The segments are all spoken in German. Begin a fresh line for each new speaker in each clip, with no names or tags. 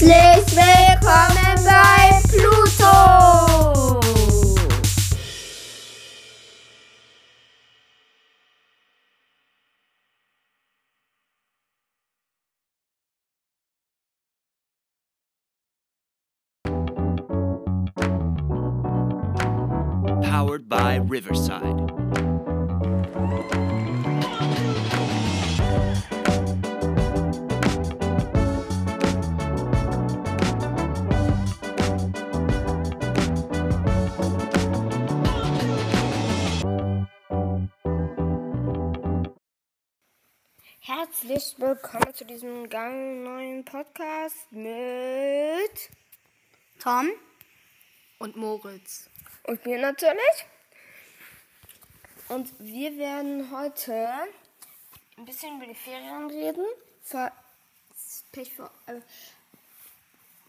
Herzlich willkommen bei Pluto!
Powered by Riverside.
Willkommen zu diesem ganz neuen Podcast mit
Tom und Moritz.
und mir natürlich. Und wir werden heute ein bisschen über die Ferien reden. Äh,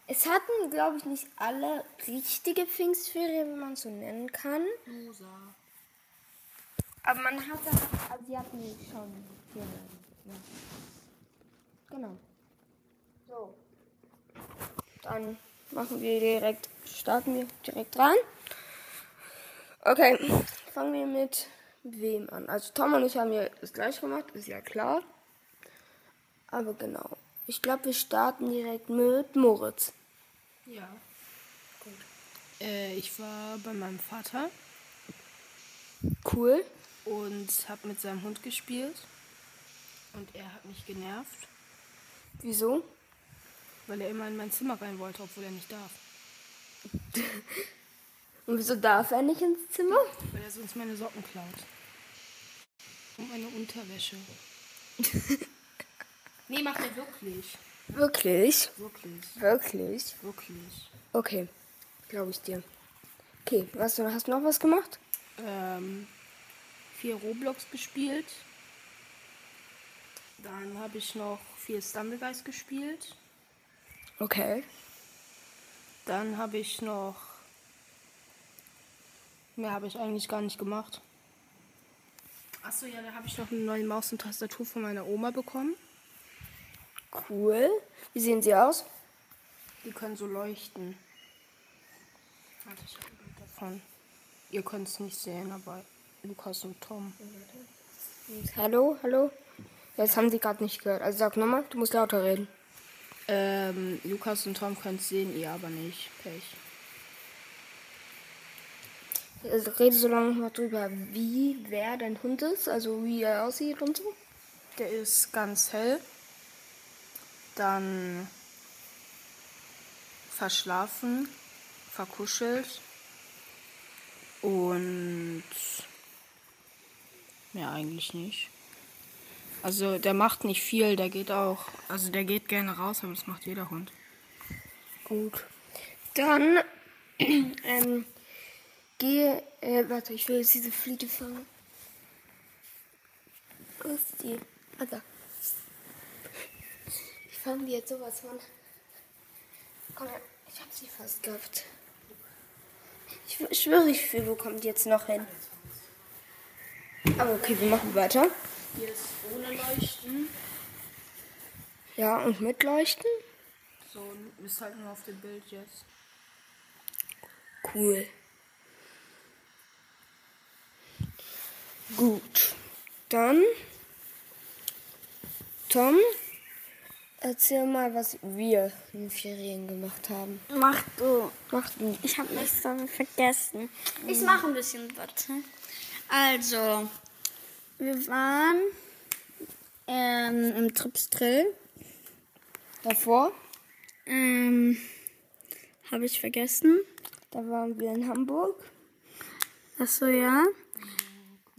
es hatten, glaube ich, nicht alle richtige Pfingstferien, wenn man es so nennen kann. Aber man hatte, also sie hatten schon Ferien. Ja. Genau. So. Dann machen wir direkt, starten wir direkt rein. Okay, fangen wir mit wem an? Also Tom und ich haben ja das gleiche gemacht, ist ja klar. Aber genau. Ich glaube, wir starten direkt mit Moritz.
Ja. Gut. Äh, ich war bei meinem Vater
Cool.
und habe mit seinem Hund gespielt. Und er hat mich genervt,
Wieso?
weil er immer in mein Zimmer rein wollte, obwohl er nicht darf.
Und wieso darf er nicht ins Zimmer?
Weil er sonst meine Socken klaut. Und meine Unterwäsche. nee, macht er wirklich.
Wirklich?
Wirklich.
Wirklich?
Wirklich.
Okay, glaube ich dir. Okay, was, hast du noch was gemacht?
ähm, vier Roblox gespielt. Dann habe ich noch vier Stumbleguys gespielt.
Okay.
Dann habe ich noch. Mehr habe ich eigentlich gar nicht gemacht. Achso, ja, da habe ich noch eine neue Maus und Tastatur von meiner Oma bekommen.
Cool. Wie sehen sie aus?
Die können so leuchten. Warte, ich habe ein Bild davon. Ihr könnt es nicht sehen, aber Lukas und Tom.
Hallo, hallo? Das haben sie gerade nicht gehört. Also sag nochmal, du musst lauter reden.
Ähm, Lukas und Tom können es sehen, ihr aber nicht. Pech.
Also rede so lange mal drüber, wie, wer dein Hund ist, also wie er aussieht und so.
Der ist ganz hell. Dann verschlafen, verkuschelt. Und mehr eigentlich nicht. Also der macht nicht viel, der geht auch. Also der geht gerne raus, aber das macht jeder Hund.
Gut. Dann, ähm, gehe, äh, warte, ich will jetzt diese Fliege fangen. Wo ist die? Ah, da. Ich fange die jetzt sowas von. Komm ich hab sie fast gehabt. Ich schw- schwöre, ich fühle, wo kommt die jetzt noch hin? Aber okay, wir machen weiter.
Hier ist ohne Leuchten.
Ja, und mit Leuchten?
So, ist halt nur auf dem Bild jetzt.
Cool. Gut. Dann, Tom, erzähl mal, was wir in den Ferien gemacht haben.
Mach du.
Mach du.
Ich habe nichts damit vergessen. Ich mache ein bisschen was. Also, wir waren ähm, im Tripstrill.
Davor,
Ähm, habe ich vergessen.
da waren wir in Hamburg.
Achso, ja.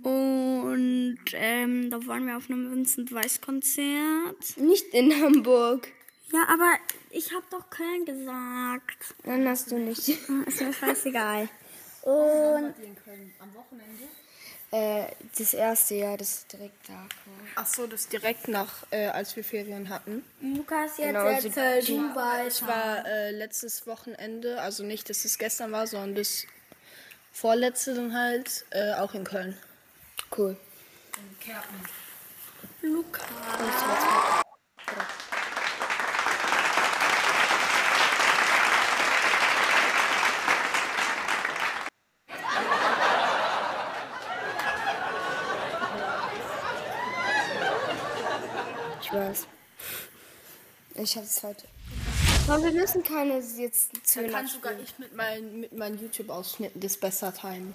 Und ähm, da waren wir auf einem Vincent Weiss Konzert.
Nicht in Hamburg.
Ja, aber ich habe doch Köln gesagt.
Dann hast du nicht.
Ist mir scheißegal. Und
Äh, das erste Jahr, das direkt da war.
Ach so, das direkt nach, äh, als wir Ferien hatten.
Lukas, jetzt
Genau, also
erzähl
die-
du weiter.
War äh, letztes Wochenende, also nicht, dass es gestern war, sondern das vorletzte dann halt, äh, auch in Köln.
Cool.
Lukas.
Ich weiß. Ich hab's heute. Aber wir müssen keine jetzt
zu
Dann
kann sogar nicht mit, mein, mit meinen YouTube-Ausschnitten das besser timen.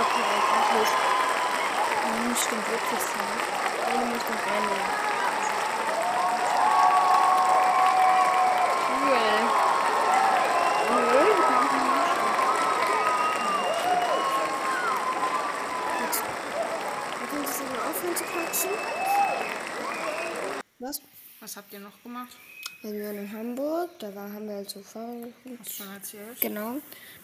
Okay, ich muss. Stimmt wirklich so. Eine muss noch einnehmen. Aufhören zu quatschen. Was?
Was habt ihr noch gemacht?
Wir waren in Hamburg, da war, haben wir halt so Fahrrad
Hast du schon erzählt?
Genau.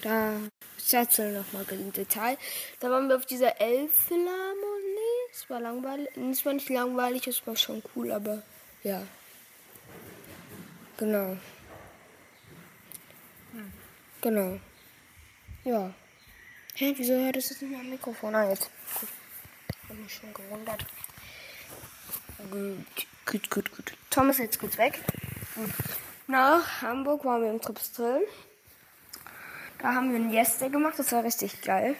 Da ich erzähle nochmal im Detail. Da waren wir auf dieser Elbphilharmonie. Es war langweilig. Es war nicht langweilig, es war schon cool, aber ja. Genau. Genau. Ja. Hä, wieso hört es jetzt nicht mehr am Mikrofon? Ah, jetzt. Gut. Hab mich schon gewundert. Gut, gut, gut, gut. Tom ist jetzt kurz weg. Nach Hamburg waren wir im Tripsdrill. Da haben wir ein Yes Day gemacht, das war richtig geil.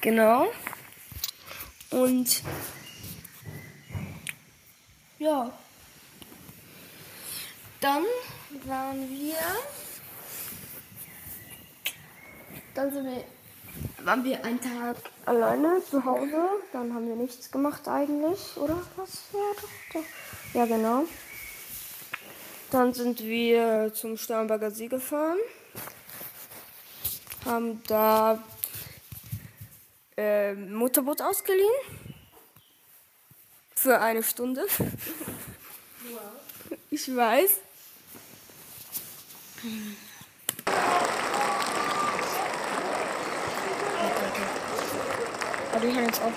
Genau. Und ja. Dann waren wir. Dann sind wir, waren wir einen Tag alleine zu Hause. Dann haben wir nichts gemacht eigentlich, oder? Was? Ja, doch, doch. Ja, genau. Dann sind wir zum Starnberger See gefahren. Haben da äh, Motorboot ausgeliehen. Für eine Stunde. Ich weiß. Die haben jetzt auch.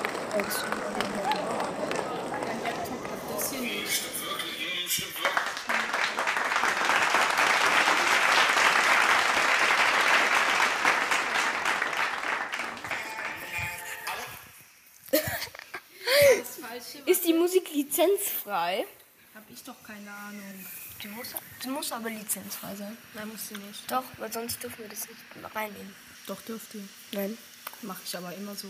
Das Falsche
Ist die Musik lizenzfrei?
habe ich doch keine Ahnung.
Die muss, die muss aber lizenzfrei sein.
Nein, muss sie nicht.
Doch, weil sonst dürfen wir das nicht reinnehmen.
Doch, dürft ihr.
Nein,
Mache ich aber immer so.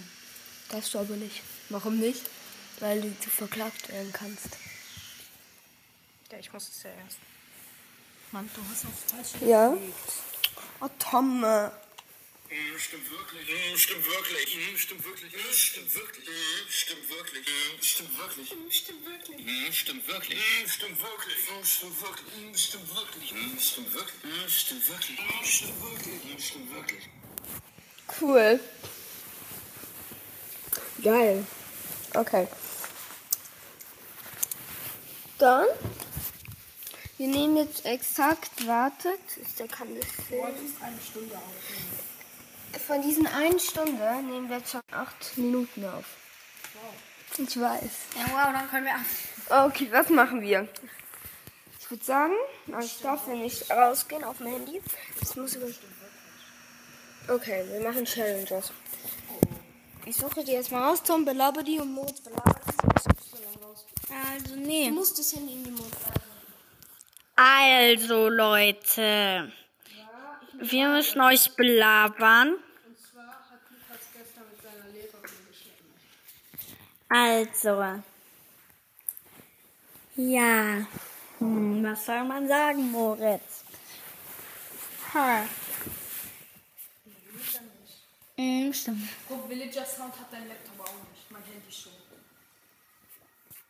Darfst du aber nicht.
Warum nicht?
Weil du zu verklagt werden kannst.
Ja, ich muss es ja erst. Mann, du hast aufs Falsche
Ja.
gelegt.
Oh, Tom. äh,
Mm, Stimmt wirklich. Mm, Stimmt wirklich. Mm, Stimmt wirklich. Mm, Stimmt wirklich. Mm, Stimmt wirklich. Mm, Stimmt wirklich. Mm, Stimmt wirklich. Mm, Stimmt wirklich. Mm, Stimmt wirklich. Mm, Stimmt wirklich. Mm, Stimmt wirklich. Mm, Stimmt wirklich. Mm, Stimmt wirklich. Mm, Stimmt wirklich. Mm, Stimmt wirklich.
Cool. Geil. Okay. Dann. Wir nehmen jetzt exakt, wartet, ist der kann das sehen.
eine Stunde aufnehmen.
Von diesen einen Stunde nehmen wir jetzt schon acht Minuten auf. Ich weiß.
Ja, wow, dann können wir.
Okay, was machen wir? Ich würde sagen, na, ich darf ja nicht rausgehen auf dem Handy. Das muss über. Okay, wir machen Challenges. Ich suche die erstmal aus, Tom, belaber die und Mond belaber die.
Also, nee.
Du musst das Handy in die Mond
Also, Leute. Wir müssen euch belabern. Also. Ja. Hm, was soll man sagen, Moritz? Ha. Hm, stimmt.
Guck, Villager Sound hat dein Laptop auch nicht. Mein Handy schon.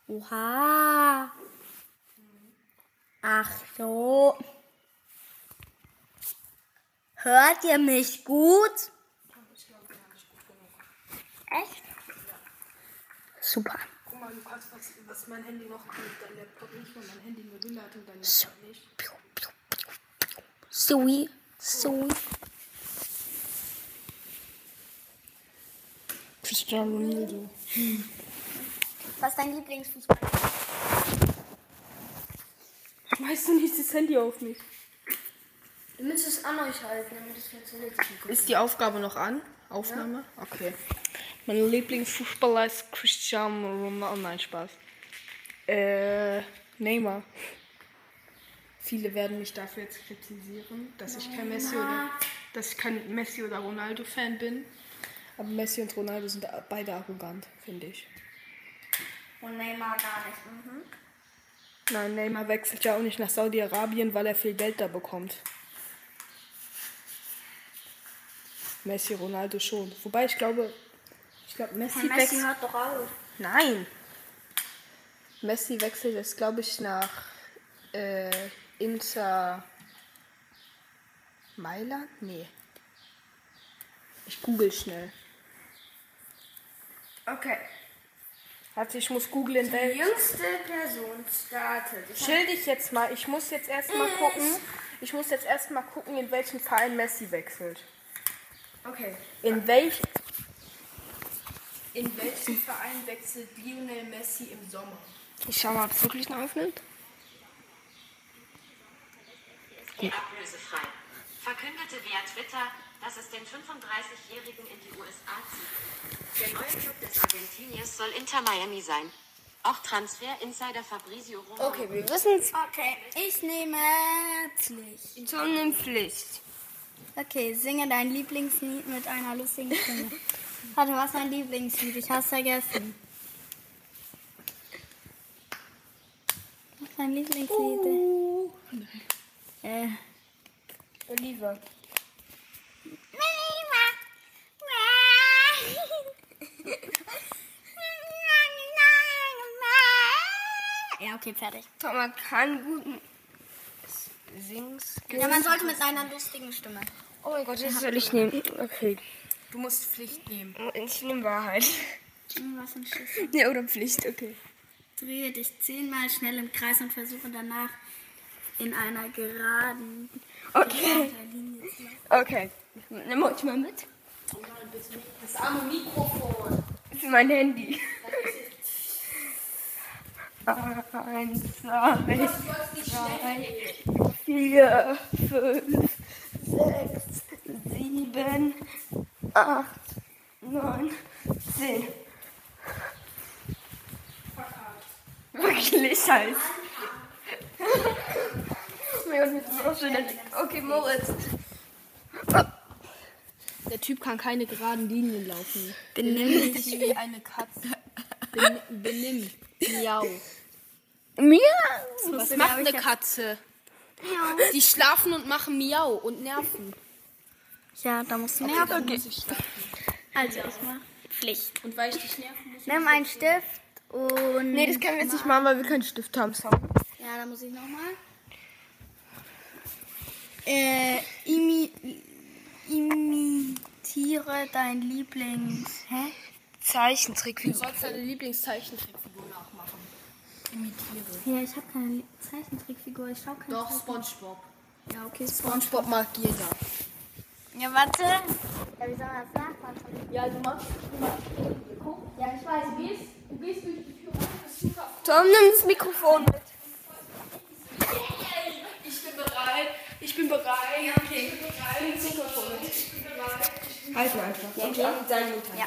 Oha. Ach so. Hört ihr mich gut? Echt? Super.
Guck mal, Lukas, was, was mein Handy noch kann, dein Laptop nicht, weil mein Handy eine Hülle hat und dein Laptop nicht.
Sui. Sui.
Cristiano Ronaldo.
Was ist dein Lieblingsfußball?
Schmeißt du nicht das Handy auf mich?
Du müsst es an euch halten, damit es funktioniert.
Ist die Aufgabe noch an? Aufnahme? Okay. Mein Lieblingsfußballer ist Cristiano Ronaldo. Nein, Spaß. Äh, Neymar. Viele werden mich dafür jetzt kritisieren, dass ich kein Messi oder dass ich kein Messi oder Ronaldo Fan bin. Aber Messi und Ronaldo sind beide arrogant, finde ich.
Und Neymar gar nicht. Mhm.
Nein, Neymar wechselt ja auch nicht nach Saudi-Arabien, weil er viel Geld da bekommt. Messi, Ronaldo schon. Wobei ich glaube, ich glaube Messi,
Herr Messi
wechselt.
hört doch auf.
Nein. Messi wechselt jetzt, glaube ich, nach äh, Inter Mailand? Nee. Ich google schnell.
Okay.
Warte, ich muss googeln.
Die jüngste Person startet. Ich
Chill dich jetzt mal. Ich muss jetzt erstmal gucken. Ich muss jetzt erstmal gucken, in welchen Verein Messi wechselt.
okay.
In welch in welchen Verein wechselt Lionel Messi im Sommer?
Ich schau mal, ob es wirklich noch aufnimmt.
ablösefrei. Verkündete via Twitter, dass es den 35-Jährigen in die USA zieht. Der neue Club des Argentiniers soll Inter Miami sein. Auch Transfer-Insider Fabrizio Romano
Okay, wir wissen es.
Okay, ich nehme Pflicht.
Tom nimmt Pflicht.
Okay, singe dein Lieblingslied mit einer lustigen Stimme. Warte, was ist dein Lieblingslied? Ich hab's vergessen. Was ist dein Lieblingslied? Äh.
Oliver.
Ja, okay, fertig.
Hat keinen guten Sings.
Ja, man sollte mit einer lustigen Stimme.
Oh mein Gott, das soll ich nehmen. Okay.
Du musst Pflicht nehmen.
Ich nehme Wahrheit.
Hm, Was ein Schiss.
Ja, oder Pflicht, okay.
Drehe dich zehnmal schnell im Kreis und versuche danach in einer geraden
Okay.
Linie zu laufen.
Okay. Nimm euch mal mit.
Das arme Mikrofon.
Das ist mein Handy. Eins, zwei, drei, vier, fünf, sechs, sieben, acht, neun, zehn. Wirklich scheiße. Oh mein Der
Typ kann keine geraden Linien laufen.
Benimm
dich wie eine Katze. Ben, benimm. Miau.
Mir?
Was macht eine Katze? Die schlafen und machen Miau und nerven.
Ja, da musst du nerven. Also, ich mach Pflicht.
Und weil ich dich nerven muss.
Nimm einen Stift und.
Nee, das können wir jetzt nicht machen, weil wir keinen Stift haben. Sorry.
Ja, da muss ich nochmal. Äh, imi, imitiere dein Lieblings. Hä?
Zeichentrickfigur.
Du sollst deine Lieblingszeichentrickfigur nachmachen. Imitiere.
Ja, ich habe keine Lie- Zeichentrickfigur. Ich schau keine
Doch, Spongebob.
Ja, okay.
Spongebob mag jeder.
Ja, warte. Ja, wie soll man das nachmachen?
Ja, du machst. Guck. Ja, ich weiß, du gehst, du gehst durch die Tür rein.
Tom, nimm das Mikrofon mit.
Ich bin bereit. Ich bin bereit. Ja, okay. Ich bin bereit. Ich bin bereit.
Halt mal einfach. Ja, okay.
Ja.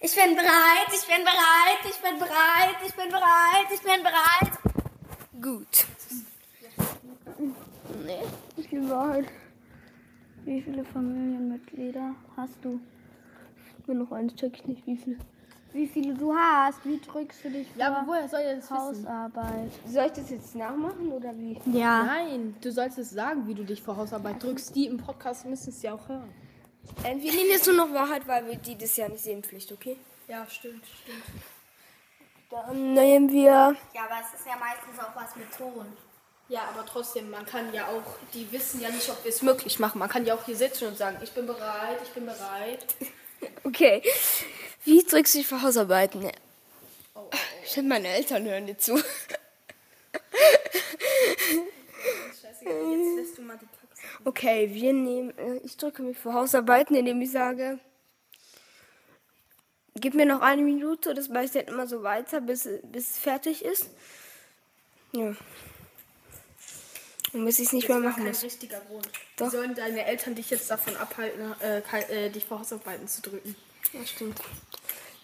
Ich bin bereit, ich bin bereit, ich bin bereit, ich bin bereit, ich bin bereit.
Gut. Nee, ich bin Wahrheit.
Wie viele Familienmitglieder hast du?
Nur noch eins, check ich nicht, wie viel.
Wie viele du hast? Wie drückst du dich vor?
Ja, aber woher soll er das wissen?
Hausarbeit.
Soll ich das jetzt nachmachen oder wie?
Ja.
Nein, du sollst es sagen, wie du dich vor Hausarbeit drückst. Die im Podcast müssen es ja auch hören.
Äh, wir nehmen jetzt nur noch Wahrheit, weil wir die das ja nicht sehen, Pflicht, okay?
Ja, stimmt, stimmt.
Dann nehmen wir.
Ja, aber es ist ja meistens auch was mit Ton.
Ja, aber trotzdem, man kann ja auch, die wissen ja nicht, ob wir es möglich machen. Man kann ja auch hier sitzen und sagen, ich bin bereit, ich bin bereit.
Okay. Wie drückst du dich für Hausarbeiten? Stimmt, meine Eltern hören dir zu.
Scheißegal, jetzt lässt du mal die Kacke.
Okay, wir nehmen. äh, Ich drücke mich für Hausarbeiten, indem ich sage. Gib mir noch eine Minute, das mache ich dann immer so weiter, bis, bis es fertig ist. Ja. Und bis ich es nicht mehr machen
Kein
muss.
richtiger Grund.
Doch.
Wie sollen deine Eltern dich jetzt davon abhalten, äh, äh, dich vor Hausarbeiten zu drücken?
Ja, stimmt.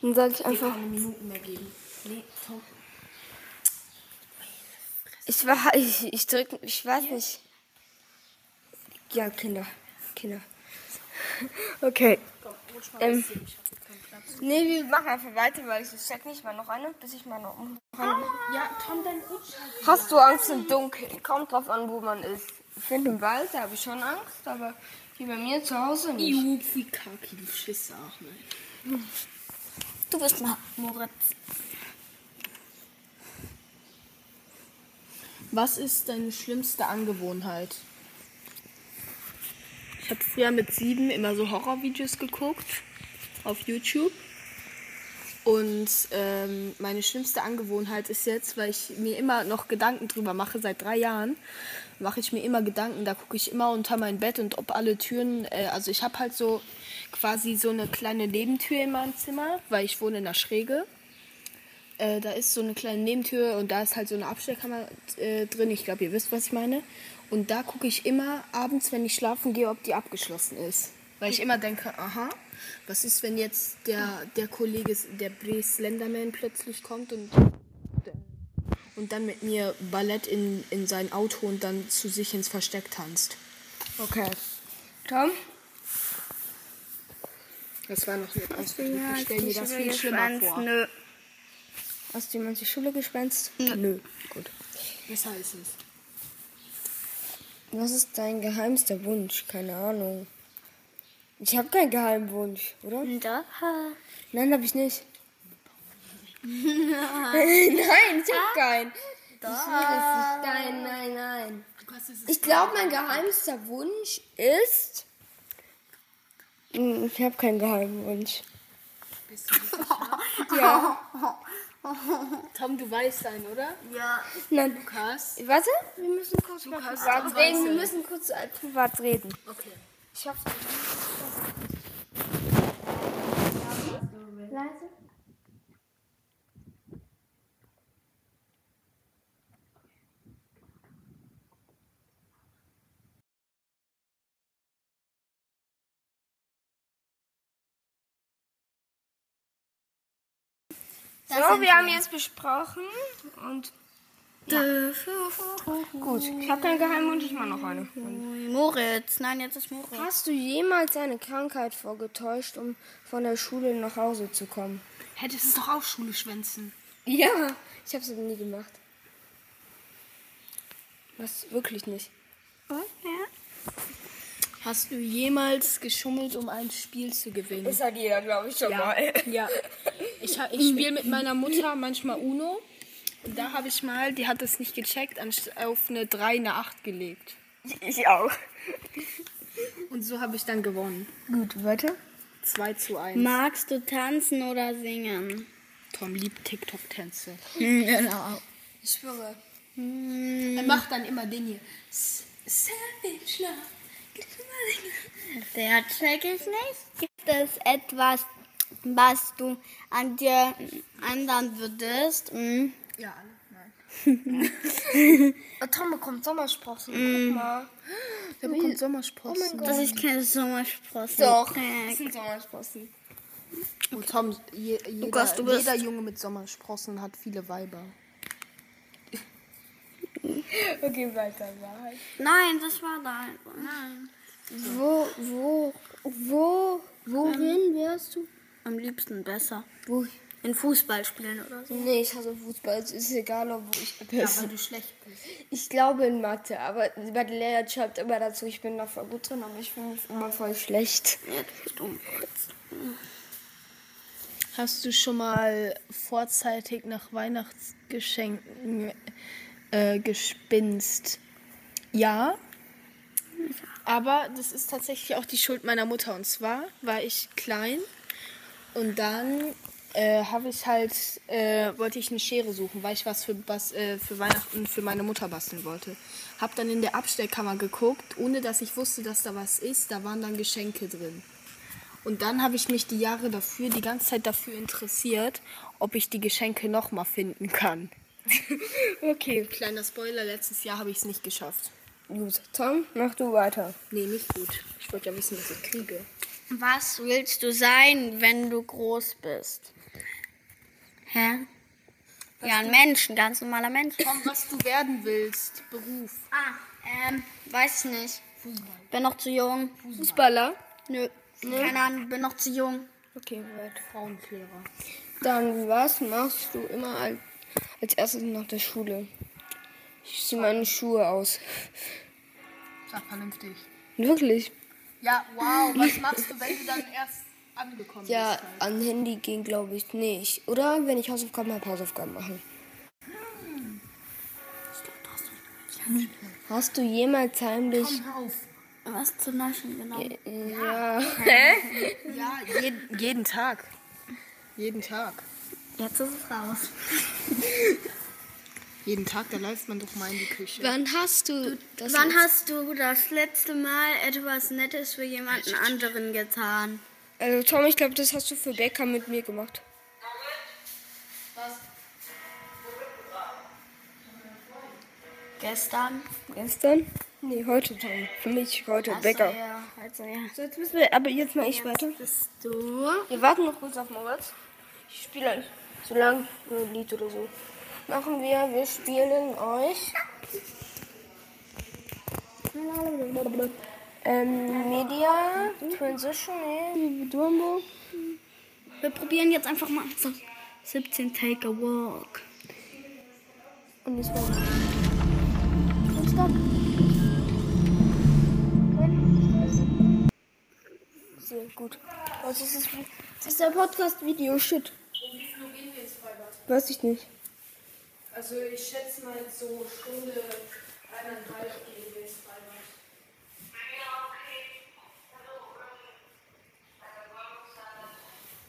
Dann sage ich einfach.
keine Minuten mehr geben. Nee, Tom.
Ich war. Ich, ich drücke. Ich weiß nicht. Ja, Kinder. Kinder. Okay. Ähm, nee, wir machen einfach weiter, weil ich check nicht mal noch eine, bis ich mal noch noch eine.
Ja, Tom, dein Rutsch.
Hast du Angst im Dunkeln? Kommt drauf an, wo man ist. Ich finde im Wald, da habe ich schon Angst, aber hier bei mir zu Hause nicht.
Juhu, wie kaki, du Schisser auch, ne?
Du bist mal Moritz.
Was ist deine schlimmste Angewohnheit? Ich habe früher mit sieben immer so Horrorvideos geguckt auf YouTube. Und ähm, meine schlimmste Angewohnheit ist jetzt, weil ich mir immer noch Gedanken drüber mache, seit drei Jahren, mache ich mir immer Gedanken, da gucke ich immer unter mein Bett und ob alle Türen, äh, also ich habe halt so quasi so eine kleine Nebentür in meinem Zimmer, weil ich wohne in der Schräge. Äh, da ist so eine kleine Nebentür und da ist halt so eine Abstellkammer äh, drin. Ich glaube, ihr wisst, was ich meine. Und da gucke ich immer abends, wenn ich schlafen gehe, ob die abgeschlossen ist. Weil ich immer denke, aha, was ist, wenn jetzt der, der Kollege, der Bre Slenderman plötzlich kommt und, und dann mit mir Ballett in, in sein Auto und dann zu sich ins Versteck tanzt.
Okay. Tom?
Das war noch nicht ausführlich. Ich stelle mir das viel schlimmer vor.
Nö.
Hast du jemand die Schule gespenst? Nö. Gut.
Was heißt es?
Was ist dein geheimster Wunsch? Keine Ahnung. Ich habe keinen geheimen Wunsch, oder?
Da.
Nein, habe ich nicht. nein, ich habe keinen. Ich will das nicht. Nein, nein, nein. Ich glaube, mein geheimster Wunsch ist. Hm, Ich habe keinen geheimen Wunsch. ja.
Tom, du weißt sein, oder?
Ja.
Nein.
Lukas?
Warte, wir müssen kurz mal
Lukas,
privat
du
reden.
weißt
Wir müssen kurz äh, privat reden.
Okay.
Ich hab's. Leise. So, wir haben jetzt besprochen und gut. Ich habe keinen Geheimwunsch, ich mache noch eine.
Moritz. Nein, jetzt ist Moritz.
Hast du jemals eine Krankheit vorgetäuscht, um von der Schule nach Hause zu kommen?
Hättest es doch auch Schule schwänzen.
Ja, ich habe es aber nie gemacht. Was wirklich nicht.
Hast du jemals geschummelt, um ein Spiel zu gewinnen?
Das hat jeder, glaube ich, schon
ja. ja. Ich, ich spiele mit meiner Mutter manchmal Uno. Und da habe ich mal, die hat es nicht gecheckt, auf eine 3, eine 8 gelegt.
Ich auch.
Und so habe ich dann gewonnen.
Gut, weiter.
2 zu 1.
Magst du tanzen oder singen?
Tom liebt TikTok-Tänze.
Genau.
Ich schwöre.
Er macht dann immer den hier. Savage Love.
Der check ich nicht. Gibt es etwas, was du an dir ändern würdest? Hm?
Ja, nein.
Oh, Tom bekommt Sommersprossen. Guck mal.
Der bekommt Sommersprossen.
Oh mein Gott.
Das ist keine Sommersprosse.
Doch. Das sind Sommersprossen.
Oh, Tom, je, jeder,
Lukas, du bist-
jeder Junge mit Sommersprossen hat viele Weiber.
Okay, weiter.
Nein, das war da. Nein.
Wo, wo, wo, worin wärst du?
Am liebsten besser.
Wo?
In Fußball spielen oder so.
Nee, ich hasse Fußball. Es ist egal, ob wo ich
Ja,
bin.
weil du schlecht bist.
Ich glaube in Mathe, aber bei der Lehrer schreibt immer dazu, ich bin da voll gut drin, aber ich bin mich immer voll schlecht.
Ja, du bist dumm.
Hast du schon mal vorzeitig nach Weihnachtsgeschenken äh, gespinst? Ja. Aber das ist tatsächlich auch die Schuld meiner Mutter. Und zwar war ich klein und dann äh, habe ich halt, äh, wollte ich eine Schere suchen, weil ich was für, was, äh, für Weihnachten für meine Mutter basteln wollte. Hab dann in der Abstellkammer geguckt, ohne dass ich wusste, dass da was ist. Da waren dann Geschenke drin. Und dann habe ich mich die Jahre dafür, die ganze Zeit dafür interessiert, ob ich die Geschenke nochmal finden kann.
Okay,
Kleiner Spoiler, letztes Jahr habe ich es nicht geschafft.
Gut. Tom, mach du weiter.
Nee, nicht gut. Ich wollte ja wissen, was ich kriege.
Was willst du sein, wenn du groß bist? Hä? Ja, ein Mensch, ein ganz normaler Mensch.
Komm, was du werden willst, Beruf.
Ah, ähm, weiß ich nicht. Bin noch zu jung.
Fußballer?
Nö. Keine Ahnung, bin noch zu jung.
Okay, werd Frauenkehrer.
Dann, was machst du immer als, als erstes nach der Schule? Ich ziehe meine Schuhe aus.
Sag vernünftig.
Wirklich?
Ja, wow. Was machst du, wenn du dann erst angekommen
Ja,
bist? halt?
an Handy gehen glaube ich nicht. Oder wenn ich Hausaufgaben habe, Hausaufgaben machen. Hast du jemals heimlich...
Hör auf.
Was zu naschen, genau.
Ja.
Ja, jeden, jeden Tag. Jeden Tag.
Jetzt ist es raus.
Jeden Tag, da läuft man doch mal in die Küche.
Wann hast du das
Wann
letzte-
hast du das letzte Mal etwas Nettes für jemanden anderen getan?
Also Tom, ich glaube, das hast du für Becker mit mir gemacht.
Gestern?
Gestern? Nee, heute Tom. Für mich heute Becker.
Also, ja. Also, ja.
So, jetzt müssen wir, aber jetzt mal ich weiter.
Bist du?
Wir warten noch kurz auf Moritz. Ich spiele so lang ein Lied oder so. Machen wir, wir spielen euch. Ähm, Media, Transition, nee, Duombo.
Wir probieren jetzt einfach mal. So. 17 Take a Walk.
Und das war. Und stopp. Sehr gut. Was ist das? Das ist der Podcast-Video. Shit. Weiß ich nicht.
Also ich schätze mal so Stunde, eineinhalb gehen wir ins Freibad.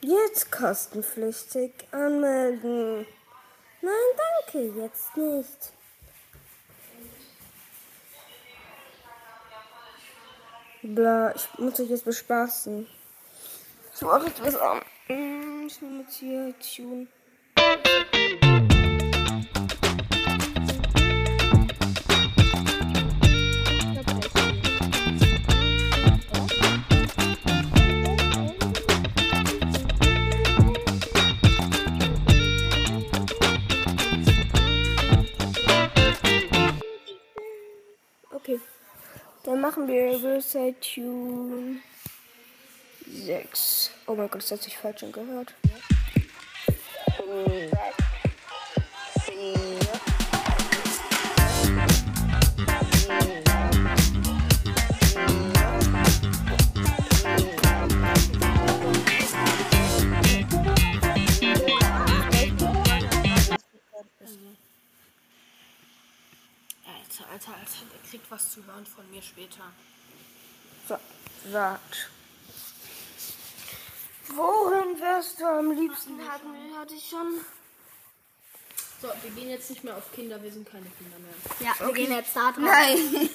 Jetzt kostenpflichtig anmelden. Nein, danke, jetzt nicht. Bla, ich muss euch jetzt bespaßen. Ich mache jetzt was an. Mm, Ich nehme jetzt hier Tune. Machen wir Riverside Tune 6. Oh mein Gott, das hat sich falsch angehört.
Alter, Alter, Alter, der kriegt was zu hören von mir später.
So, wart. Wohin wärst du am liebsten? Hatten wir, hatte ich schon.
So, wir gehen jetzt nicht mehr auf Kinder, wir sind keine Kinder mehr.
Ja, wir gehen jetzt da drauf.
Nein.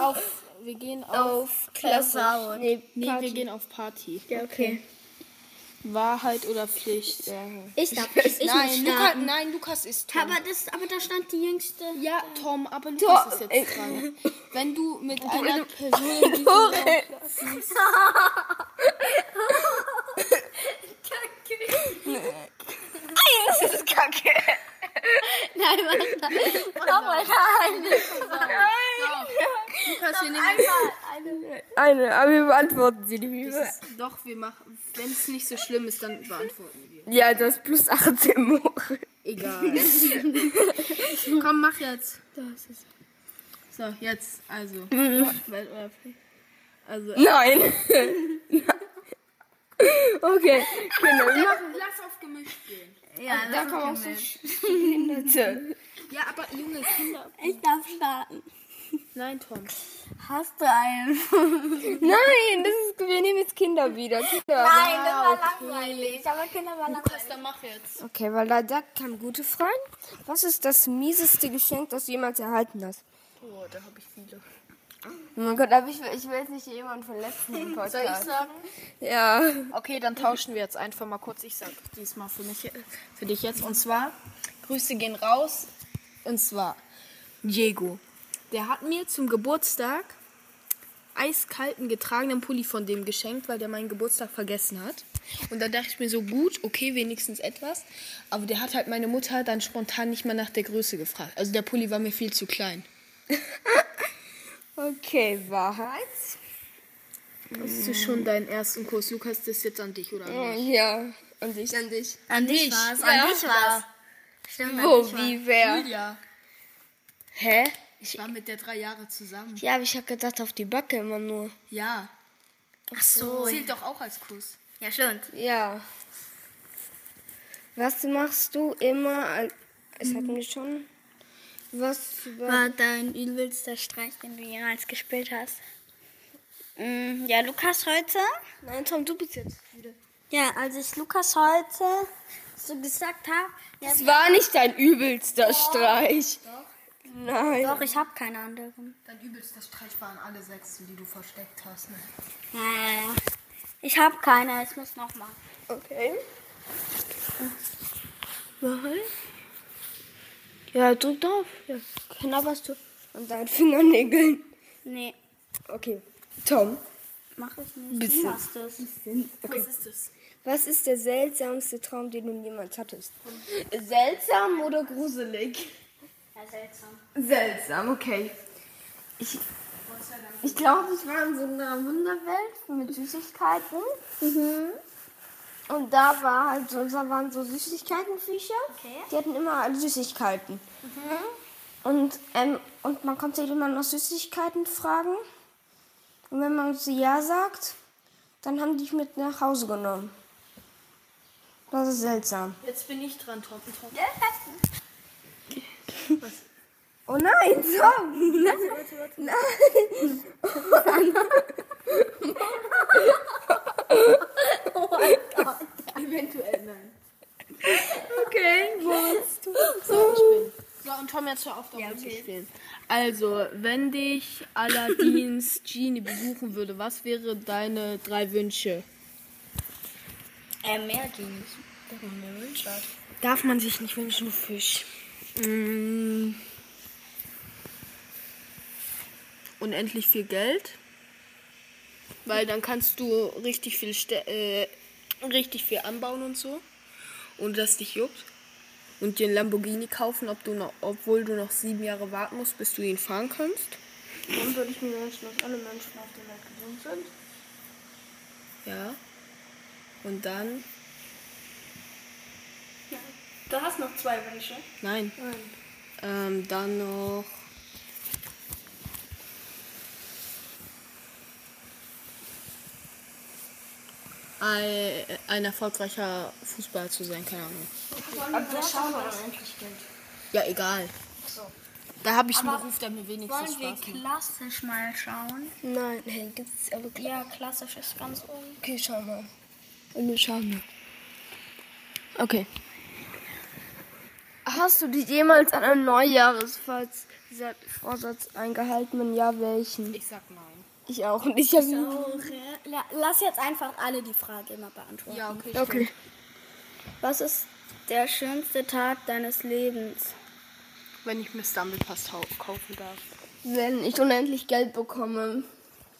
Auf, wir gehen auf.
Auf Klasse. Nee,
Nee, wir gehen auf Party.
Ja, okay.
Wahrheit oder Pflicht?
Ich darf ich
nein,
muss
Luca,
starten.
nein, Lukas ist Tom.
Aber, das, aber da stand die jüngste.
ja, Tom, aber Lukas ist jetzt dran. Wenn du mit einer Person in diesem Raum siehst,
Das ist kacke.
Nein, warte. Nochmal nein.
Lukas, wir nehmen
Eine, aber wir beantworten sie nicht.
Doch, wir machen. Wenn es nicht so schlimm ist, dann beantworten wir.
Ja, das ist plus 18 Wochen.
Egal. Komm, mach jetzt. So, jetzt, also. Oder Pflicht? Also,
Nein. okay, machen.
lass auf gemischt gehen.
Ja,
Da
das
kommen auch so Behinderte.
Ja, aber junge Kinder.
ich darf starten.
Nein, Tom.
Hast du einen?
Nein, das ist, wir nehmen jetzt Kinder wieder. Kinder.
Nein, das war langweilig. Aber Kinder waren langweilig.
Dann mach jetzt.
Okay, weil da sagt kein gute Freund. Was ist das mieseste Geschenk, das du jemals erhalten hast?
Oh, da habe ich viele.
Oh mein Gott, aber ich, will- ich will jetzt nicht jemanden verletzen im Podcast.
Soll ich sagen?
Ja.
Okay, dann tauschen wir jetzt einfach mal kurz. Ich sag diesmal für mich, für dich jetzt. Und zwar, Grüße gehen raus. Und zwar, Diego. Der hat mir zum Geburtstag eiskalten getragenen Pulli von dem geschenkt, weil der meinen Geburtstag vergessen hat. Und da dachte ich mir so, gut, okay, wenigstens etwas. Aber der hat halt meine Mutter dann spontan nicht mal nach der Größe gefragt. Also der Pulli war mir viel zu klein.
Okay, Wahrheit.
Hast du schon deinen ersten Kurs? Lukas, das ist jetzt an dich, oder? an mich?
Ja, und ich an dich.
An dich war's. An
Ja.
dich war's. Stimmt, an
Wo,
dich war's.
wie, wer?
Julia.
Hä?
Ich war mit der drei Jahre zusammen.
Ja, aber ich hab gedacht auf die Backe immer nur.
Ja.
Ach so.
Zählt doch auch als Kuss.
Ja, stimmt.
Ja. Was machst du immer? Es hatten wir schon. Was war
War dein übelster Streich, den du jemals gespielt hast? Mm, Ja, Lukas heute.
Nein, Tom, du bist jetzt wieder.
Ja, als ich Lukas heute so gesagt habe, ja,
Es war nicht dein übelster Streich. Nein.
doch, ich habe keine anderen.
Dein übelster Streich waren alle sechs, die du versteckt hast. Ne?
Ja, ja, ja. Ich habe keine, ich muss noch mal.
Okay. Mal. Ja, drück drauf. Ja, knabberst du an deinen Fingernägeln.
Nee,
Okay. Tom,
mach ich nicht.
Bisschen.
Du machst es.
okay. Was ist der seltsamste Traum, den du jemals hattest? Seltsam oder gruselig?
Ja, seltsam.
Seltsam, okay. Ich, ich glaube, ich war in so einer Wunderwelt mit Süßigkeiten. Mhm. Und da war halt so, da waren so Süßigkeitenviecher.
Okay.
Die hatten immer alle Süßigkeiten. Und, ähm, und man konnte immer nach Süßigkeiten fragen. Und wenn man sie ja sagt, dann haben die dich mit nach Hause genommen. Das ist seltsam.
Jetzt bin ich dran, Tom. Tom.
Oh nein, Tom! Nein!
Eventuell nein.
Okay, was?
So, und Tom, jetzt hör auf, damit zu spielen. Also, wenn dich Aladdins Genie besuchen würde, was wäre deine drei Wünsche?
Äh, mehr nicht. Darum mir Wunsch hat.
Darf man sich nicht wünschen, nur Fisch. Mm. Unendlich viel Geld. Weil dann kannst du richtig viel, Ste äh, richtig viel anbauen und so. Und das dich juckt. Und dir einen Lamborghini kaufen, ob du noch, obwohl du noch sieben Jahre warten musst, bis du ihn fahren kannst.
Dann würde ich mir wünschen, dass alle Menschen auf der Welt gesund sind.
Ja. Und dann.
Du hast noch zwei Wünsche.
Nein. Ähm, dann noch. Ein, ein erfolgreicher Fußballer zu sein, keine Ahnung.
Aber wir schauen mal unendlich Geld.
Ja, egal. Da habe ich einen Beruf, der mir wenigstens
Wollen wir
Spaß macht.
klassisch mal schauen?
Nein, hey, gibt's aber klar.
Ja, klassisch ist ganz oben.
Okay, schau mal. Und wir schauen mal. Okay. Hast du dich jemals an einen Neujahresvorsatz eingehalten? Wenn ja, welchen?
Ich sag nein.
Ich auch. Und ich habe
La- Lass jetzt einfach alle die Frage immer beantworten.
Ja, okay.
Okay.
Was ist der schönste Tag deines Lebens?
Wenn ich mir Stumblepass kaufen darf.
Wenn ich unendlich Geld bekomme.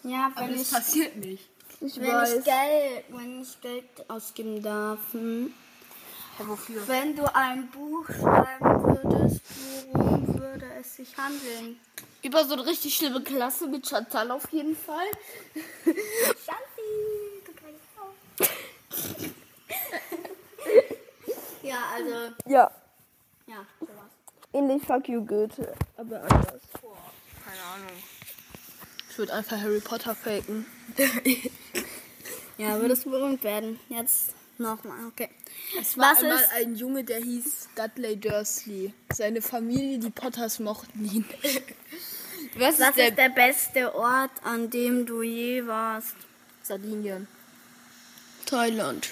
Ja,
Aber
wenn
das
ich,
passiert nicht.
Ich
wenn
weiß.
ich Geld, wenn ich Geld ausgeben darf. Hm?
Wofür?
Wenn du ein Buch schreiben würdest, worum würde es sich handeln?
Über so eine richtig schlimme Klasse mit Chantal auf jeden Fall.
Shanti, du kannst auch. ja, also,
Ja.
ja, sowas.
Ähnlich Fuck You Goethe, aber anders.
Keine Ahnung. Ich würde einfach Harry Potter faken.
Ja, würdest du berühmt werden. Jetzt nochmal, okay.
Es war
Was
einmal
ist-
ein Junge, der hieß Dudley Dursley. Seine Familie, die Potters, mochten ihn.
Was,
Was
ist der,
ist der beste Ort, an dem du je warst?
Sardinien.
Thailand?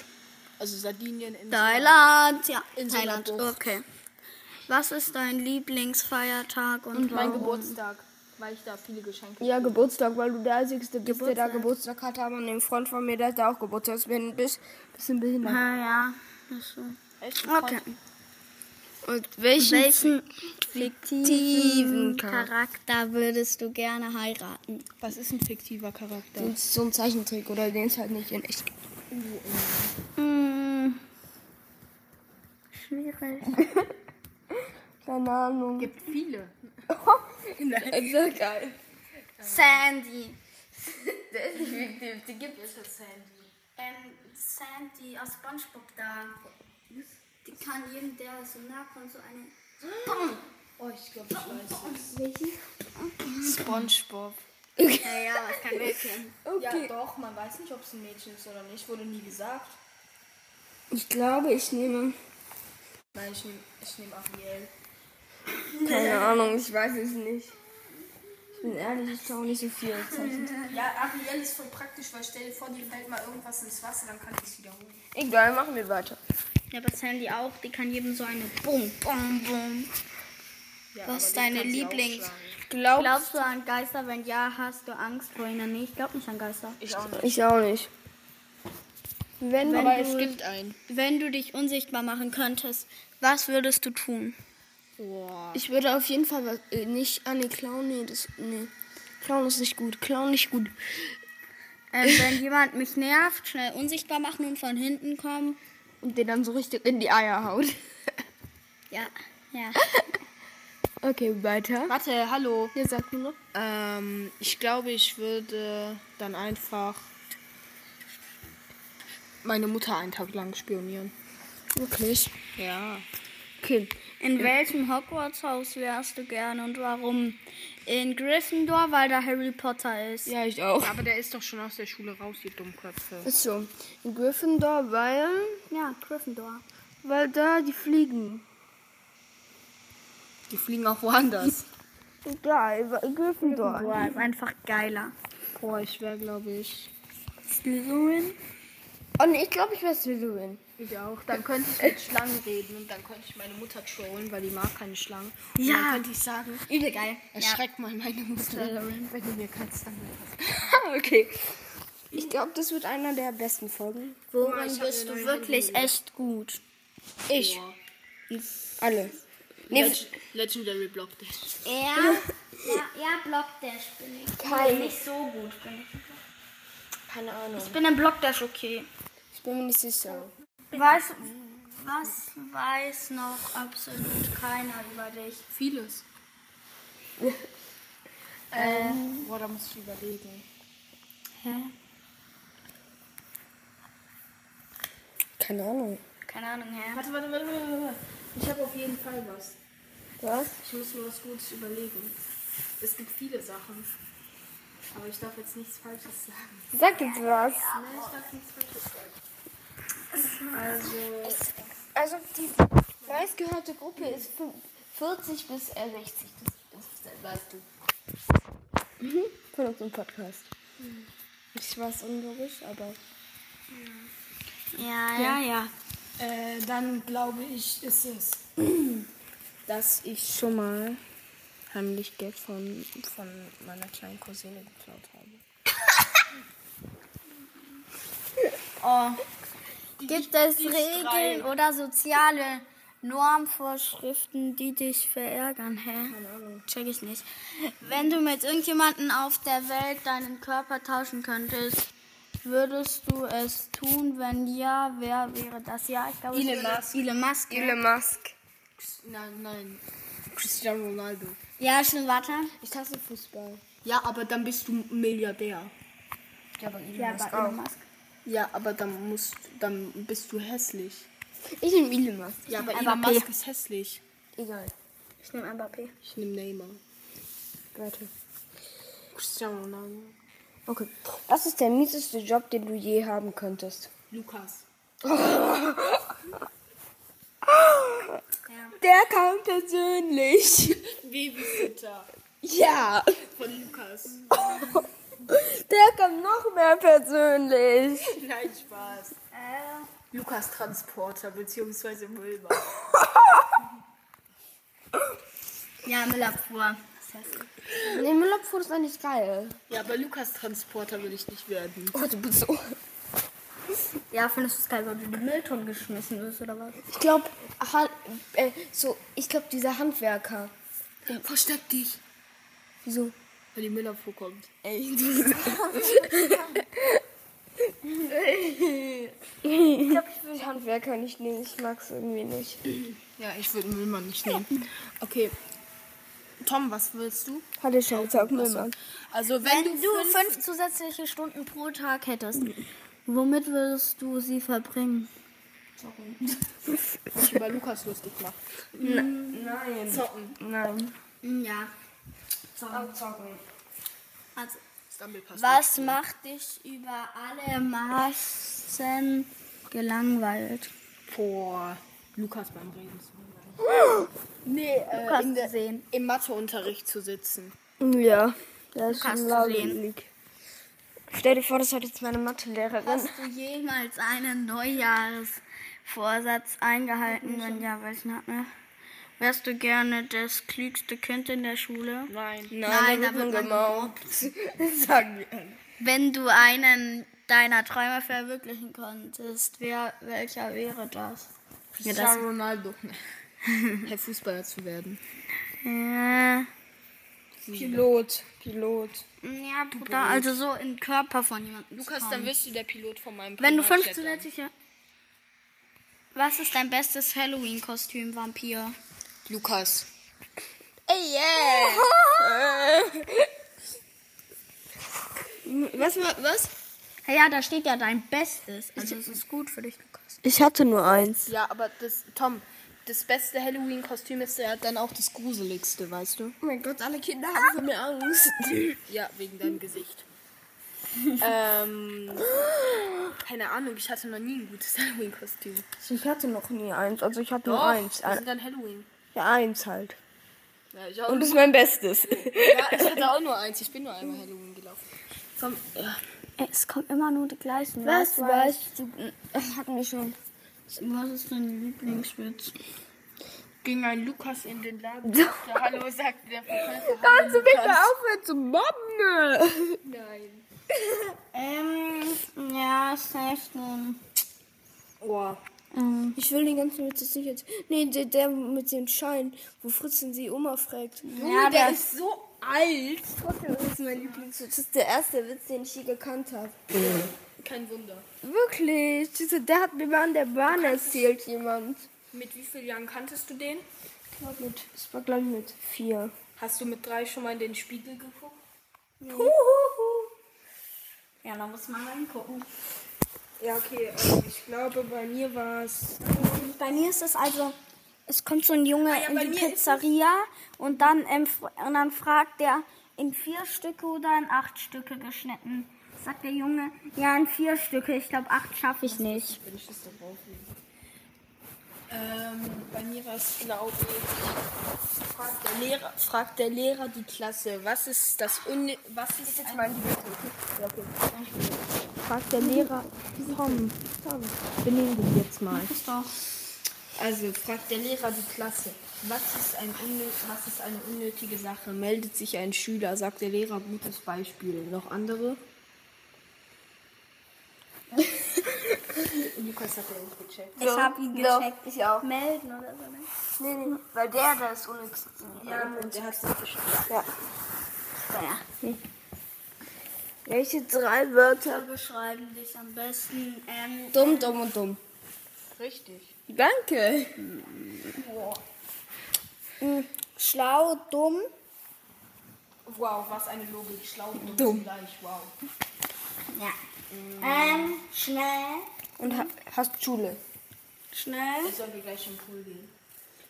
Also Sardinien in
Thailand, ja.
In
Thailand, okay. Was ist dein Lieblingsfeiertag und,
Und mein
warum?
Geburtstag, weil ich da viele Geschenke.
Ja, Geburtstag, weil du der Einzige bist, der da
Geburtstag.
Geburtstag hat, aber dem Freund von mir, der hat auch Geburtstag. Ich ein bisschen, behindert.
Ah, ja. Ach so.
Echt?
Okay.
Und welchen?
Welchen fiktiven
Charakter?
Würdest du gerne heiraten?
Was ist ein fiktiver Charakter?
Das ist so ein Zeichentrick oder den es halt nicht in echt gibt.
Hm. Schwierig.
Keine Ahnung.
gibt viele.
Das ist geil.
Sandy.
Der ist nicht fiktiv, die gibt es.
Ähm, Sandy aus Spongebob da. Die kann jedem, der so nah kommt, so eine.
Oh, ich glaube, ich weiß es. Spongebob.
Ja, ja, was kein Mädchen.
Ja, doch, man weiß nicht, ob es ein Mädchen ist oder nicht. Wurde nie gesagt.
Ich glaube, ich nehme.
Nein, ich nehme ich nehm Ariel.
Keine Ahnung, ich weiß es nicht. Ich bin ehrlich, ich schaue nicht so viel.
Ja, Ariel ist voll praktisch, weil stell dir vor, dir fällt mal irgendwas ins Wasser, dann kann ich es wiederholen.
Egal, machen wir weiter.
Ja, aber Sandy auch, die kann jedem so eine Bum, Bum, Bum.
Ja,
Was ist
die
deine Lieblings-
aufschlagen.
Glaub
Glaubst du an Geister? Wenn ja, hast du Angst vor ihnen nicht? Ich glaube nicht an Geister.
Ich auch nicht.
ich auch nicht. Wenn,
Wenn
Aber
du-
es gibt einen.
Wenn du dich unsichtbar machen könntest, was würdest du tun?
Boah.
ich würde auf jeden Fall was, äh, nicht. Ah, nee, Clown, nee, das. Nee. Clown ist nicht gut. Clown nicht gut.
Ähm, wenn jemand mich nervt, schnell unsichtbar machen und von hinten kommen.
Und den dann so richtig in die Eier haut.
Ja, ja.
Okay, weiter.
Warte, hallo.
Ihr sagt nur noch.
Ähm, ich glaube, ich würde dann einfach meine Mutter einen Tag lang spionieren.
Wirklich?
Ja.
Okay.
In welchem Hogwarts-Haus wärst du gern und warum? In Gryffindor, weil da Harry Potter ist.
Ja, ich auch.
Aber der ist doch schon aus der Schule raus, die Dummköpfe.
Ist so. In Gryffindor, weil.
Ja, Gryffindor.
Weil da die fliegen.
Die fliegen auch woanders.
Egal, weil Gryffindor.
Boah, ist einfach geiler.
Boah, ich wäre, glaube ich.
Slytherin?
Oh nee, ich glaube, ich wäre Slytherin.
Ich auch. Dann könnte ich mit Schlangen reden und dann könnte ich meine Mutter trollen, weil die mag keine Schlangen. Und
Ja.
dann könnte ich sagen,
Übel geil.
erschreck mal meine Mutter, wenn du mir kannst, dann
okay. Ich glaube, das wird einer der besten Folgen.
Worin bist du wirklich echt gut?
Ich. Alle. Nee,
Leg Legendary Block Dash.
Ja, ja, ja, Blockdash bin ich.
Kein-
Nicht so gut bin ich.
keine Ahnung.
Ich bin im Blockdash okay.
Ich bin mir nicht sicher.
Weiß, was weiß noch absolut keiner über dich?
Vieles. ähm, boah, da muss ich überlegen.
Hä?
Keine Ahnung.
Keine Ahnung, hä?
Warte, warte, warte, warte. warte. Ich habe auf jeden Fall was.
Was?
Ich muss mir was Gutes überlegen. Es gibt viele Sachen. Aber ich darf jetzt nichts Falsches sagen.
Sag jetzt was.
Nein, ich darf nichts Falsches sagen. Also,
Also die meistgehörte Gruppe ist fün- 40 bis äh, 60. Das, das, das weißt du. Mhm. Von unserem Podcast. Ich weiß unlogisch, aber.
Ja, ja, ja.
äh, dann glaube ich, ist es, dass ich schon mal heimlich Geld von, von meiner kleinen Cousine geklaut habe.
Oh. Gibt es Regeln oder soziale Normvorschriften, die dich verärgern, hä? Keine Ahnung. Check ich nicht. Wenn du mit irgendjemandem auf der Welt deinen Körper tauschen könntest, würdest du es tun? Wenn ja, wer wäre das? Ja, ich glaube, es
Elon Musk.
Elon Musk.
Elon Musk.
Nein, nein. Cristiano Ronaldo.
Ja, schon, warte.
Ich hasse Fußball.
Ja, aber dann bist du Milliardär.
Ja, aber Elon
Ja,
Musk
aber
auch.
Elon Musk.
Ja, aber dann musst dann bist du hässlich.
Ich nehme Elon Musk.
Ja, aber
Elon Musk
ist hässlich.
Egal.
Ich nehme Mbappé.
Ich nehme Neymar.
Weiter.
Cristiano Ronaldo.
Okay. Was ist der mieseste Job, den du je haben könntest?
Lukas.
Der kam persönlich.
Babysitter
Ja.
von Lukas.
Der kam noch mehr persönlich.
Nein, Spaß. Lukas Transporter bzw. Müllmann.
Ja, Müllabfuhr.
Nee, Müllabfuhr ist eigentlich geil.
Ja, aber Lukas Transporter will ich nicht werden.
Oh, du bist so.
Ja, findest du es geil, weil du in die Mülltonne geschmissen wirst, oder was?
Ich glaube, äh, so, ich glaube, dieser Handwerker.
Versteck dich.
Wieso?
Weil die Müllabfuhr kommt.
Ey, du. ich glaube, ich will Handwerker nicht nehmen. Ich mag es irgendwie nicht.
Ja, ich würde Müllmann nicht nehmen. Okay. Tom, was willst du?
Hatte ich schon gesagt, Müllmann.
Also wenn,
Wenn
du,
du
fünf,
fünf zusätzliche Stunden pro Tag hättest, womit würdest du sie verbringen?
dich über Lukas lustig machst.
Nein.
Zocken.
Nein.
Ja.
Zocken.
Also,
Stumblepass.
was macht dich über alle Maßen gelangweilt?
Boah, Lukas beim Reden.
Nee, Lukas in der, sehen.
Im Matheunterricht zu sitzen.
Ja, das ist
Lukas
schon
zu sehen.
langweilig. Stell dir vor, das hat jetzt meine Mathelehrerin.
Hast du jemals einen Neujahrsvorsatz eingehalten? Wenn ja, welchen hat ne? Wärst du gerne das klügste Kind in der Schule?
Nein.
Nein, da wird man gemobbt. Sagen wir. Wenn du einen deiner Träume verwirklichen könntest, wer, welcher wäre das? Ja, das
Cristiano Ronaldo. Herr Fußballer zu werden.
ja,
Pilot. Pilot.
ja, Bruder, also so im Körper von jemandem.
Lukas,
zu
dann
kommen.
wirst du der Pilot von meinem
Wenn du fünf
Privatklettern.
zusätzliche. Was ist dein bestes Halloween-Kostüm, Vampir?
Lukas.
Was? was?
Ja, da steht ja dein Bestes. Also es ist gut für dich, Lukas.
Ich hatte nur eins.
Ja, aber das, Tom, das beste Halloween-Kostüm ist ja dann auch das gruseligste, weißt du?
Oh mein Gott, alle Kinder haben vor mir Angst.
Ja, wegen deinem Gesicht. ähm, keine Ahnung, ich hatte noch nie ein gutes Halloween-Kostüm.
Ich hatte noch nie eins. Also ich hatte nur
Doch,
eins.
wir sind dann Halloween.
Ja, eins halt.
Ja, ich, auch
Und das ist mein Bestes.
ja, ich hatte auch nur eins. Ich bin nur einmal Halloween gelaufen. Komm, ja.
Es kommen immer nur die gleichen.
Was weißt du? Hatten wir schon.
Was ist dein Lieblingswitz?
Ging ein Lukas in den Laden. sagte, Hallo, sagte der Verkäufer.
Kannst du bitte aufhören zu mobben?
Nein.
Ähm, ja, safe nun.
Oh.
Ich will den ganzen Witz jetzt nicht jetzt. Nee, der, der mit dem Schein, wo Fritzen sie Oma fragt.
Ja, der
ist so alt.
Trotzdem ist es mein Lieblingswitz. Das ist der erste Witz, den ich je gekannt habe.
Kein Wunder.
Wirklich? Diese, der hat mir mal an der Bahn erzählt, jemand.
Mit wie vielen Jahren kanntest du den?
Ich glaub mit, das war gleich mit vier.
Hast du mit drei schon mal in den Spiegel geguckt?
Ja, da muss man reingucken.
Ja, okay. ähm, ich glaube, bei mir war es.
Bei mir ist es also, es kommt so ein Junge
Ah ja,
in die Pizzeria und dann, ähm, und dann fragt der, in vier Stücke oder in acht Stücke geschnitten. Sagt der Junge, ja, in vier Stücke. Ich glaube, acht schaffe ich nicht.
Will ich das da drauflegen? Ähm, bei mir war es, glaube ich, fragt der, Lehrer, fragt der Lehrer die Klasse, was ist das Un was ist jetzt mein
Fragt der Lehrer. Tom, benimm dich jetzt mal.
Ist.
Also fragt der Lehrer die Klasse, was ist, ein was ist eine unnötige Sache? Meldet sich ein Schüler, sagt der Lehrer, gutes Beispiel. Noch andere? Lukas hat ja nicht gecheckt.
Ich habe ihn gecheckt.
ich auch.
Melden oder so. ne?
Nee, nee, weil der da ist unnütz.
Ja, und der hat es nicht geschafft.
Ja.
Ja.
Welche drei Wörter?
beschreiben dich am besten. Ähm,
Dumm, dumm und dumm.
Richtig.
Danke. Schlau, dumm.
Wow, was eine Logik. Schlau und
Dumm.
zugleich. Wow.
ja. Ähm, schnell.
Und ha hast Schule.
Schnell.
Sollen wir gleich im Pool gehen.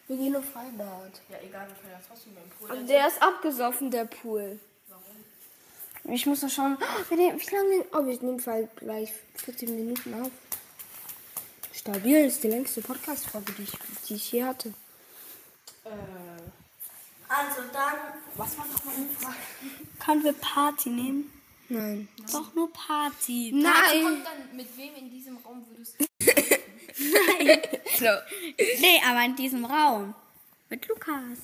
Wir gehen auf Freibad.
Ja, egal, wir können ja trotzdem beim Pool.
Aber der ist abgesoffen, der Pool. Warum? Ich muss noch schauen. Wir nehmen, wie lange? Oh, wir nehmen Fall gleich 14 Minuten auf. Stabil ist die längste Podcast-Folge, die ich, die ich je hatte.
Äh,
Also dann.
was war nochmal eine Frage?
Können wir Party nehmen?
Nein.
Doch nur Party.
Nein!
Und dann, mit wem in diesem Raum würdest du...
So.
Nee, aber in diesem Raum. Mit Lukas.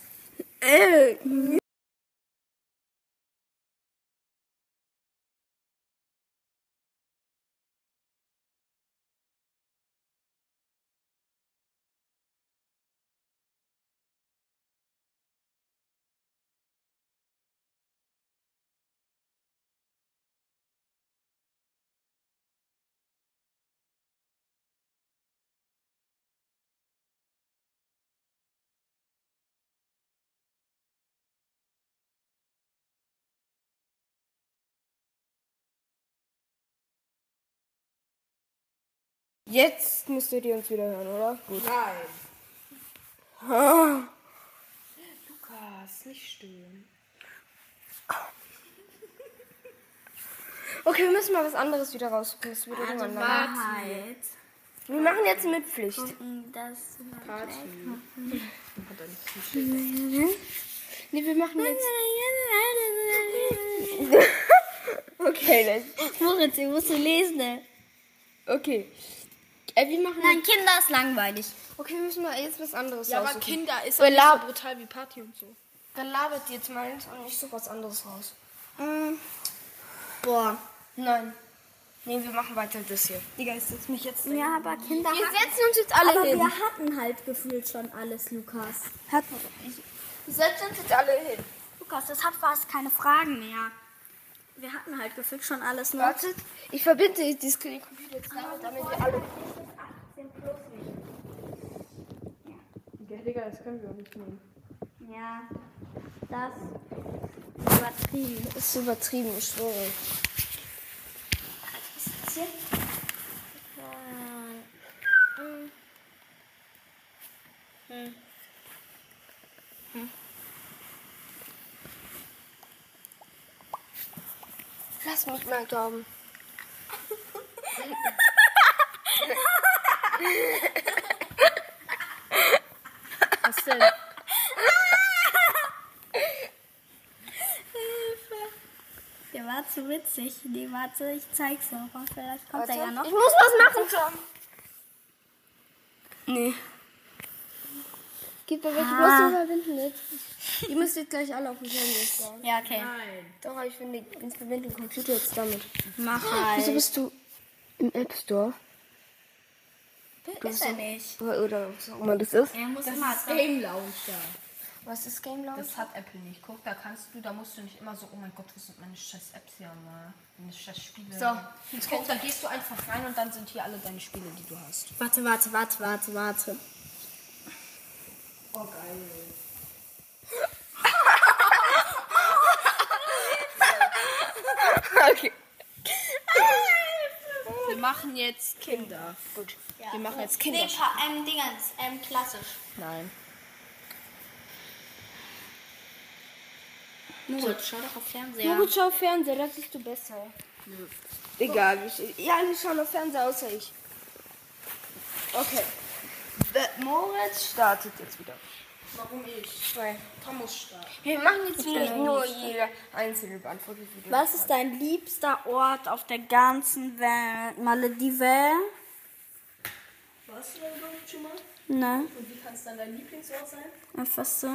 Äh, Jetzt müsstet ihr uns wieder hören, oder? Gut.
Nein.
Ah.
Lukas, nicht stören.
Okay, wir müssen mal was anderes wieder raussuchen. Das wird
Also
irgendwann.
Wahrheit.
Wir machen jetzt mit Pflicht.
Das
Party.
Nee, wir machen jetzt. Okay, das,
Moritz, ich musst du lesen. Ne?
okay. Äh, wir machen
Nein, Kinder ist langweilig.
Okay, wir müssen mal jetzt was anderes
Ja, aber
raussuchen.
Kinder ist auch nicht so
Lab-
brutal wie Party und so.
Dann labert ihr jetzt mal eins und ich suche was anderes raus.
Mm. Boah.
Nein. Nee, wir machen weiter das hier. Digga, ist jetzt mich jetzt.
Ja, aber Kinder
Wir
hatten,
setzen uns jetzt alle
aber
hin.
wir hatten halt gefühlt schon alles, Lukas.
Hatten wir setzen uns jetzt alle hin.
Lukas, das hat fast keine Fragen mehr. Wir hatten halt gefühlt schon alles, ne?
Wartet, ich verbinde dieses Computer jetzt damit, damit wir alle.
Ja, Digga, das können wir auch nicht nehmen.
Ja, das ist übertrieben.
Das ist übertrieben, ich schwöre.
Was ist das hier?
Lass mich mal glauben.
Was denn?
Der war zu witzig. Nee, warte, ich zeig's noch. Vielleicht kommt er ja noch.
Ich muss was machen, Tom. Nee. Gib mir ich muss den verbinden jetzt. Ihr müsst jetzt gleich alle auf dem Handy schauen.
Ja, okay.
Nein.
Doch, aber ich finde, ich verbinde den Computer jetzt damit.
Mach
Wieso
halt.
bist du im App Store?
Ist er nicht.
Oder, oder was auch immer das ist.
Er muss
Das
immer
ist Game Launcher.
Was ist Game Launcher?
Das hat Apple nicht. Guck, da kannst du, da musst du nicht immer so, oh mein Gott, was sind meine scheiß Apps hier mal? Meine scheiß Spiele.
So,
jetzt guck, da gehst du einfach rein und dann sind hier alle deine Spiele, die du hast.
Warte, warte, warte, warte, warte.
Oh, geil.
okay.
Wir machen jetzt Kinder. Gut. Wir machen jetzt Kinder.
Nee, Pa- ähm, Dingens, ähm, klassisch.
Nein.
Moritz, schau doch auf Fernseher.
Ja. gut, schau Fernseher, das siehst du besser. Egal, ich, ja, alle schauen auf Fernseher, außer ich. Okay. Moritz startet jetzt wieder.
Warum ich?
Weil
Tom muss starten.
wir machen jetzt wieder nur jede einzelne beantwortet wieder.
Was ist dein liebster Ort auf der ganzen Welt? Malediven?
Warst du da überhaupt schon mal?
Ne,
Und wie kann es dann dein Lieblingsort sein?
einfach so.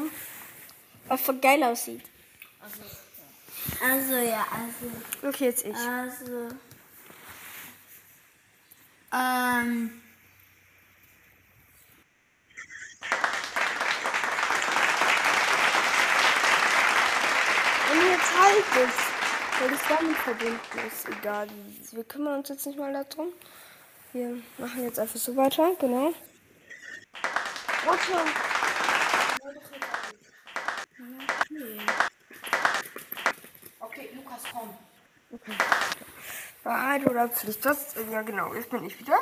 Was voll geil aussieht.
Also,
Also, ja, also.
Okay, jetzt ich.
Also. Ähm.
Und es. Weil das damit verbunden ist. Egal. Wir kümmern uns jetzt nicht mal darum. Wir machen jetzt einfach so weiter, genau. Warte.
okay, Lukas, komm.
Wahrheit oder Pflicht? Das, ja genau, jetzt bin ich wieder.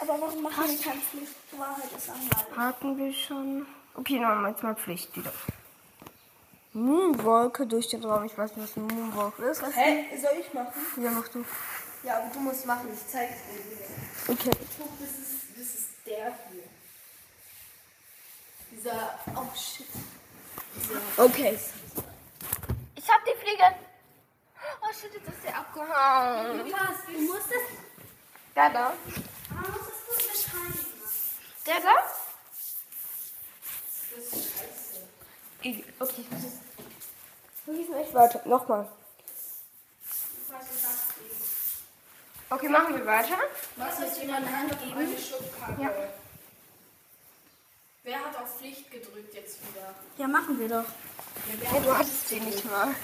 Aber warum machen wir keine Pflicht? Wahrheit ist langweilig.
Hatten wir schon. Okay, dann machen wir jetzt mal Pflicht wieder. Moonwalke durch den Raum. Ich weiß nicht, was ein Moonwalk ist. Was
Hä? Soll ich machen?
Ja, mach du.
Ja, aber du musst machen. Ich zeig's dir.
Okay.
Guck, das ist, das ist der hier. Dieser, oh shit.
Okay. Ich hab die Fliege. Oh shit, jetzt ist der abgehauen.
Lukas, du musst es.
Der da.
Man muss es gut beschreiben.
Der da? Ich- Okay, ich muss es. Wir müssen echt weiter. Nochmal. Okay, machen wir weiter.
Was jetzt jemand eine Hand geben? Eine Schubkarre. Ja. Wer hat auf Pflicht gedrückt jetzt wieder?
Ja, machen wir doch.
Ja, du hattest die nicht mal.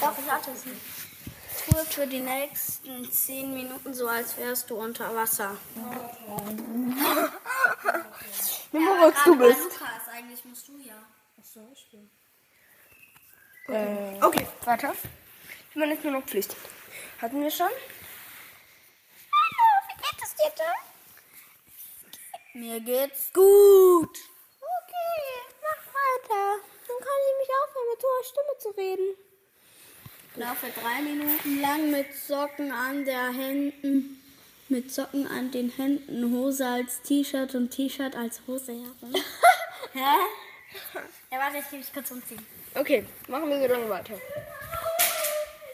Doch, ich hatte nicht. Tue für die nächsten 10 Minuten so, als wärst du unter Wasser.
Nimm mal, was du bist.
Lukas, eigentlich musst du ja.
Achso, ich bin.
Äh, okay, weiter. Ich meine jetzt nur noch Pflicht. Hatten wir schon?
Hallo, wie geht es dir da? Mir geht's gut. Okay, mach weiter. Dann kann ich mich aufhören, mit hoher Stimme zu reden. Ich laufe drei Minuten lang mit Socken an der Händen. Mit Socken an den Händen, Hose als T-Shirt und T-Shirt als Hose herum. Hä? Ja, warte, ich gebe es kurz umziehen.
Okay, machen wir so lange weiter.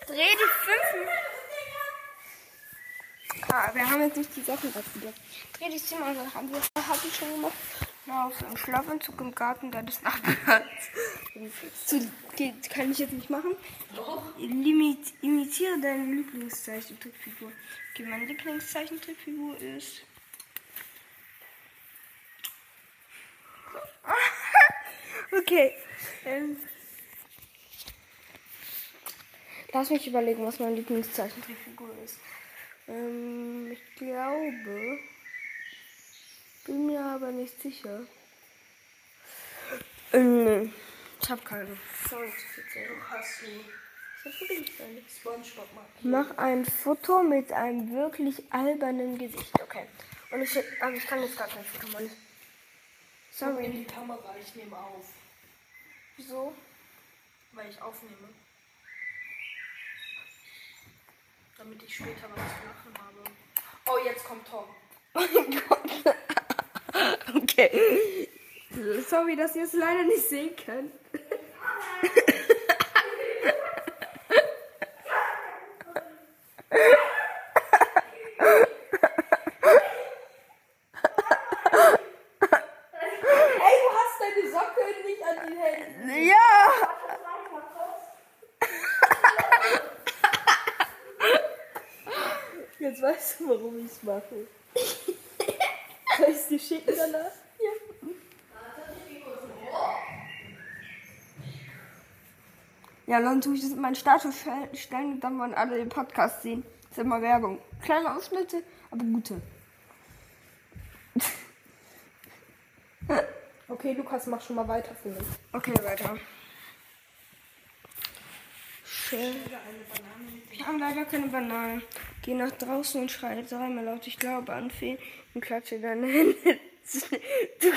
Dreh die fünf.
Ah, wir haben jetzt nicht die Sachen dafür. Dreh die Zimmer, das haben wir, habe ich schon gemacht. Auf so einem Schlafanzug im Garten, Nachbarns. Zu, geht, kann ich jetzt nicht machen. Limit, imitiere deine Lieblingszeichentrickfigur. Okay, meine Lieblingszeichentrickfigur ist. okay. Ähm, lass mich überlegen, was meine Lieblingszeichentrickfigur ist. Ähm, ich glaube. Bin mir aber nicht sicher. Ähm, nee. Ich hab keine. Sorry,
Hast du. Spongebob mal.
Mach ein Foto mit einem wirklich albernen Gesicht. Okay. Und ich, aber ich kann jetzt gar kein Foto machen.
Sorry.
Sorry.
In die Kamera, ich nehme auf.
Wieso?
Weil ich aufnehme. Damit ich später was zu lachen habe. Oh, jetzt kommt Tom.
Okay. Sorry, dass ihr es leider nicht sehen könnt.
Ey, du hast deine Socke nicht an den Händen.
Ja! Jetzt weißt du, warum ich es mache. Soll ich es dir schicken danach? Ja. Ja, dann tue ich das in meinen Status stell- stellen und dann wollen alle den Podcast sehen. Das ist immer Werbung. Kleine Ausschnitte, aber gute.
Okay, Lukas, mach schon mal weiter für mich.
Okay, weiter. Schön. Wir haben leider keine Bananen. Geh nach draußen und schreie dreimal laut, ich glaube an Feen und klatsche deine Hände. Du-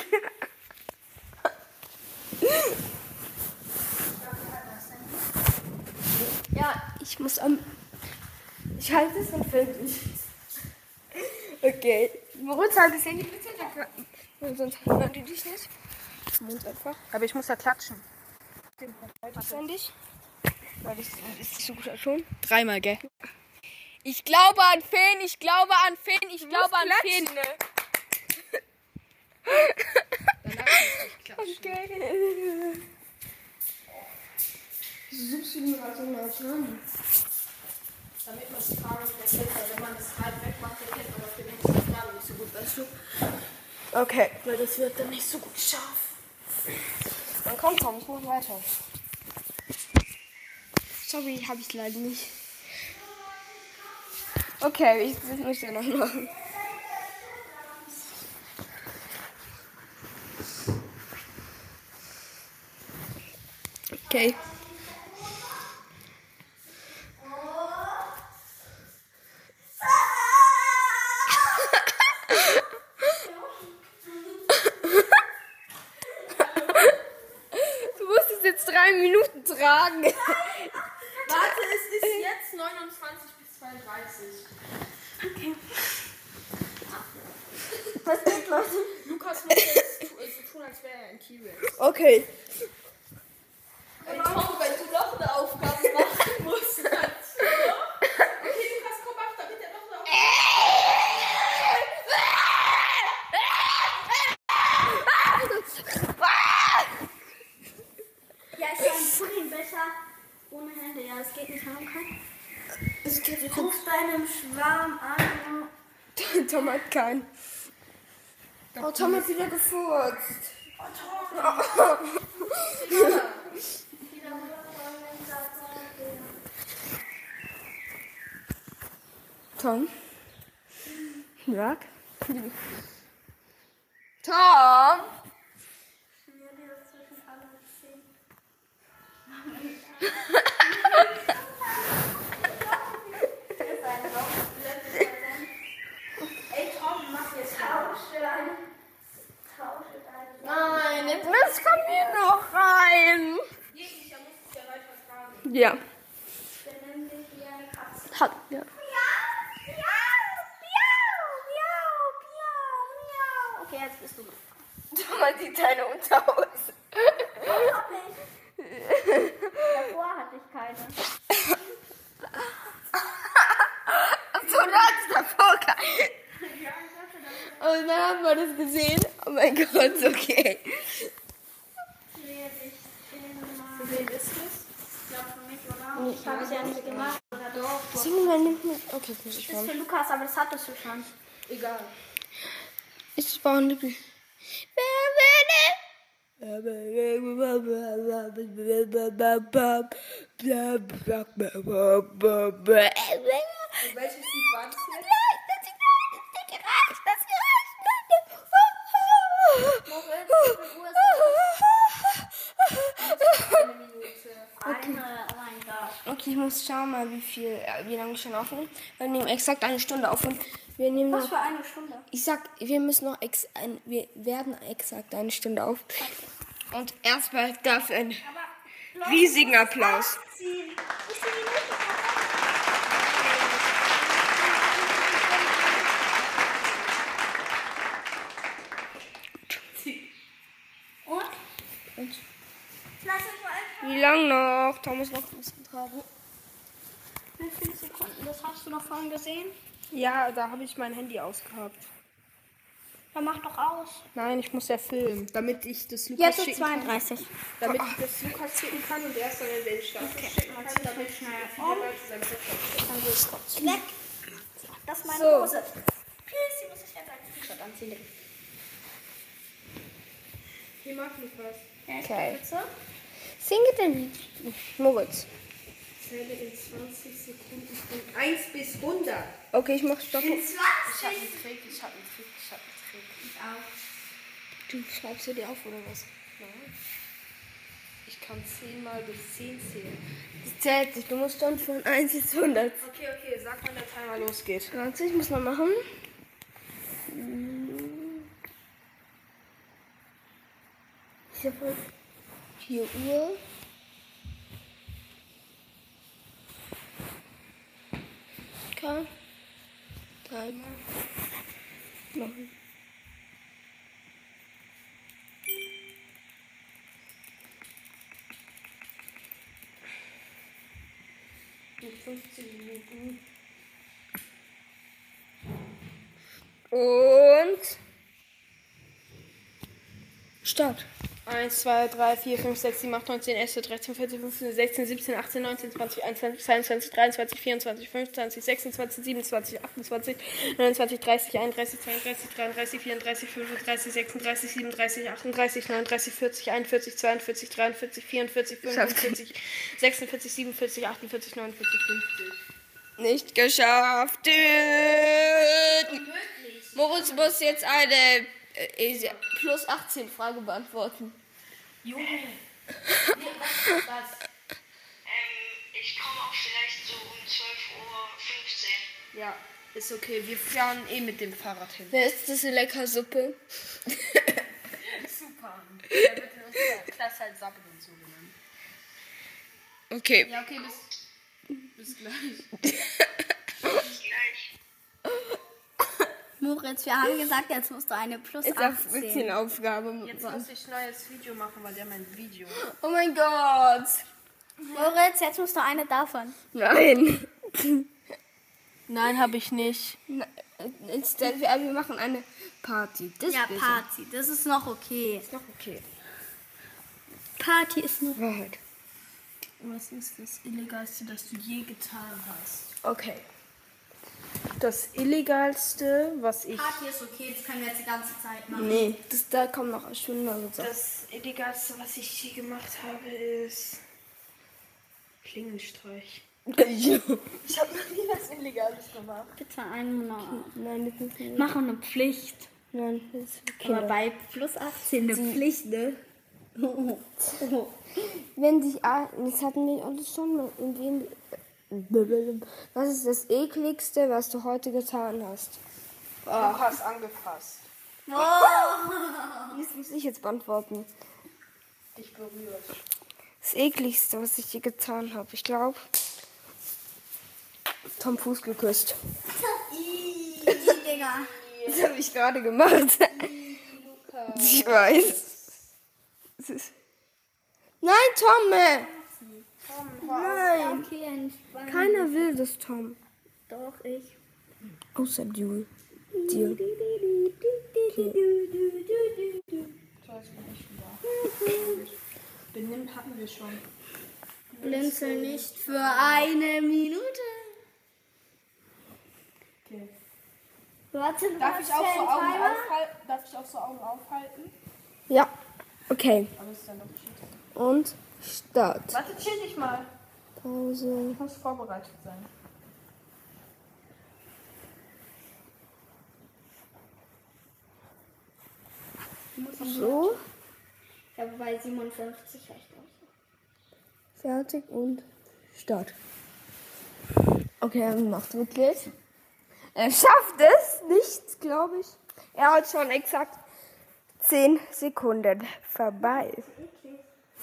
Ja, ich muss am. Ich halte es und filme dich. Okay. Moritz, halt das Handy bitte. Weil Sonst hören die dich nicht. Mund einfach.
Aber ich muss ja klatschen.
Ständig. Weil das ist nicht so gut als schon.
Dreimal, gell? Ich glaube an Feen, ich glaube an Feen, ich glaube an Feen.
Okay. Suchst du mir also mal dran?
Damit man es tragen erkennt, weil wenn man es halb wegmacht, erkennt man auf den nächsten Fragen nicht so gut, weißt du?
Okay.
Weil das wird dann nicht so gut scharf.
Dann komm, komm, ich mach weiter. Sorry, hab ich leider nicht. Okay, ich muss ja noch machen. Okay. Du musst es jetzt drei Minuten tragen.
Warte, es ist jetzt 29 32.
Was geht, Leute?
Lukas muss jetzt so tun, als wäre er ein T-Rex.
Okay.
Ey, Tom, wenn du noch eine Aufgabe machen musst, dann Okay, Lukas, komm auf, damit er noch eine Aufgabe
Ja, ich habe einen Puddingbecher ohne Hände. Ja, das geht nicht. Warum kann?
Es geht
Ruf deinem Schwarm an.
Tom hat keinen. Oh, Tom hat wieder gefurzt. Tom? Jörg? Tom?
Ey, Tom,
Ja.
Benimm dich wie eine Katze.
Hat, ja.
Miau, miau, miau, miau, miau. Okay, jetzt bist du dran.
Man sieht deine Unterhose.
Davor hatte ich keine.
So, du hattest davor keinen. Und dann haben wir das gesehen. Oh mein Gott, okay.
Sehe dich immer. Für wen ist das? Ich glaube für mich, oder? Ich habe es ja nicht gemacht. Oder doch?
Singen wir nicht mit. Okay, muss ich
Das ist
fahren.
für Lukas, aber das hattest du schon.
Egal.
Ich war ein Liebling.
Welches Lied war das jetzt?
Okay, ich muss schauen mal, wie viel, äh, wie lange wir schon aufnehmen. Wir nehmen exakt eine Stunde auf und wir nehmen
Was
noch,
für eine Stunde?
ich sag, wir müssen noch ex, ein, wir werden exakt eine Stunde auf. Und erstmal dafür einen riesigen Applaus.
Und? Mal
Wie lange noch? Thomas noch ein bisschen tragen.
Wie viele Sekunden? Das hast du noch vorhin gesehen?
Ja, da habe ich mein Handy ausgehabt.
Dann mach doch aus.
Nein, ich muss ja filmen, damit ich das Lukas
Jetzt ist
schicken kann.
32.
Damit ich das Lukas schicken kann und er es dann in den Status schicken kann, damit viele Leute sein Podcast
Weg. Das ist meine
So.
Hose. Pilzi muss ich jetzt ein T-Shirt anziehen.
Wie macht Lukas?
Okay. Singe denn Moritz.
Zähle in 20 Sekunden von 1 bis 100.
Okay, ich mach Stopp.
Ich habe einen Trick, ich habe einen Trick, ich habe einen Trick.
Du schreibst du dir auf oder was?
Nein. Ich kann 10 mal bis 10 zählen.
Das zählt sich. Du musst dann von 1 bis 100.
Okay, okay, sag wann der Timer losgeht.
20 muss man machen. Ich habe 4 Uhr. Okay. Dreimal. Machen.
In 15 Minuten.
Und. Start.
1, 2, 3, 4, 5, 6, 7, 8, 9, 10, 11, 13, 14, 15, 16, 17, 18, 19, 20, 21, 22, 23, 24, 25, 26, 27, 28, 29, 30, 31, 32, 33, 34, 35, 36, 37, 38, 39, 40, 41, 42, 43, 44, 45, 46, 47, 48, 49, 50.
Nicht geschafft. Moritz muss jetzt eine äh, plus 18 Frage beantworten.
Ähm, ich komme auch vielleicht so um 12.15 Uhr.
Ja, ist okay. Wir fahren eh mit dem Fahrrad hin.
Wer ist das lecker Suppe?
Super. Da wird in unserer Klasse halt Sappe dazu genannt.
Okay.
Ja, okay, bis, bis gleich.
Bis gleich.
Moritz, wir haben gesagt, jetzt musst du eine plus
Ist auch ein bisschen
18.
Aufgabe.
Jetzt muss ich neues Video machen, weil der mein Video.
Oh mein Gott.
Moritz, jetzt musst du eine davon.
Nein.
Nein, habe ich nicht.
Na, Instead, wir, wir machen eine Party. Das
Ja. Party, das ist noch okay.
Ist noch okay.
Party ist noch.
Wahrheit.
Was ist das Illegalste, das du je getan hast?
Okay.
Das Illegalste, was ich.
Party ist okay, das können wir jetzt die ganze Zeit machen.
Nee, das, da kommen noch schönere Sachen.
Das Illegalste, was ich je gemacht habe, ist. Klingelstreich.
Ich habe noch nie was Illegales gemacht.
Bitte einmal.
Nein, das ist nicht.
Machen eine Pflicht.
Nein, das ist für
Aber bei plus 18 eine Pflicht, ne?
Wenn sich. ah, Das hatten wir alles schon mal. In was ist das ekligste, was du heute getan hast?
Du hast angefasst.
Das muss ich jetzt beantworten.
Dich berührt.
Das ekligste, was ich je getan habe. Ich glaube, Tom Fuß geküsst.
Ih, Digga.
Das habe ich gerade gemacht. Ich weiß. Nein, Tom! äh, Nein,
Okay,
keiner will das, Tom.
Doch, ich.
Außer du. Dir.
Benimmt hatten wir schon.
Blinzel nicht für eine Minute.
Okay.
Warte,
Darf
was
ich, auch so Augen aufhalten? Darf ich auch so Augen aufhalten?
Ja. Okay.
Aber ist dann noch Cheating.
Und Start.
Warte, chill dich mal.
Pause.
Du musst vorbereitet sein.
So.
Habe bei 57 recht aus.
Fertig und Start. Okay, er macht wirklich. Er schafft es nicht, glaube ich. Er hat schon exakt 10 Sekunden vorbei.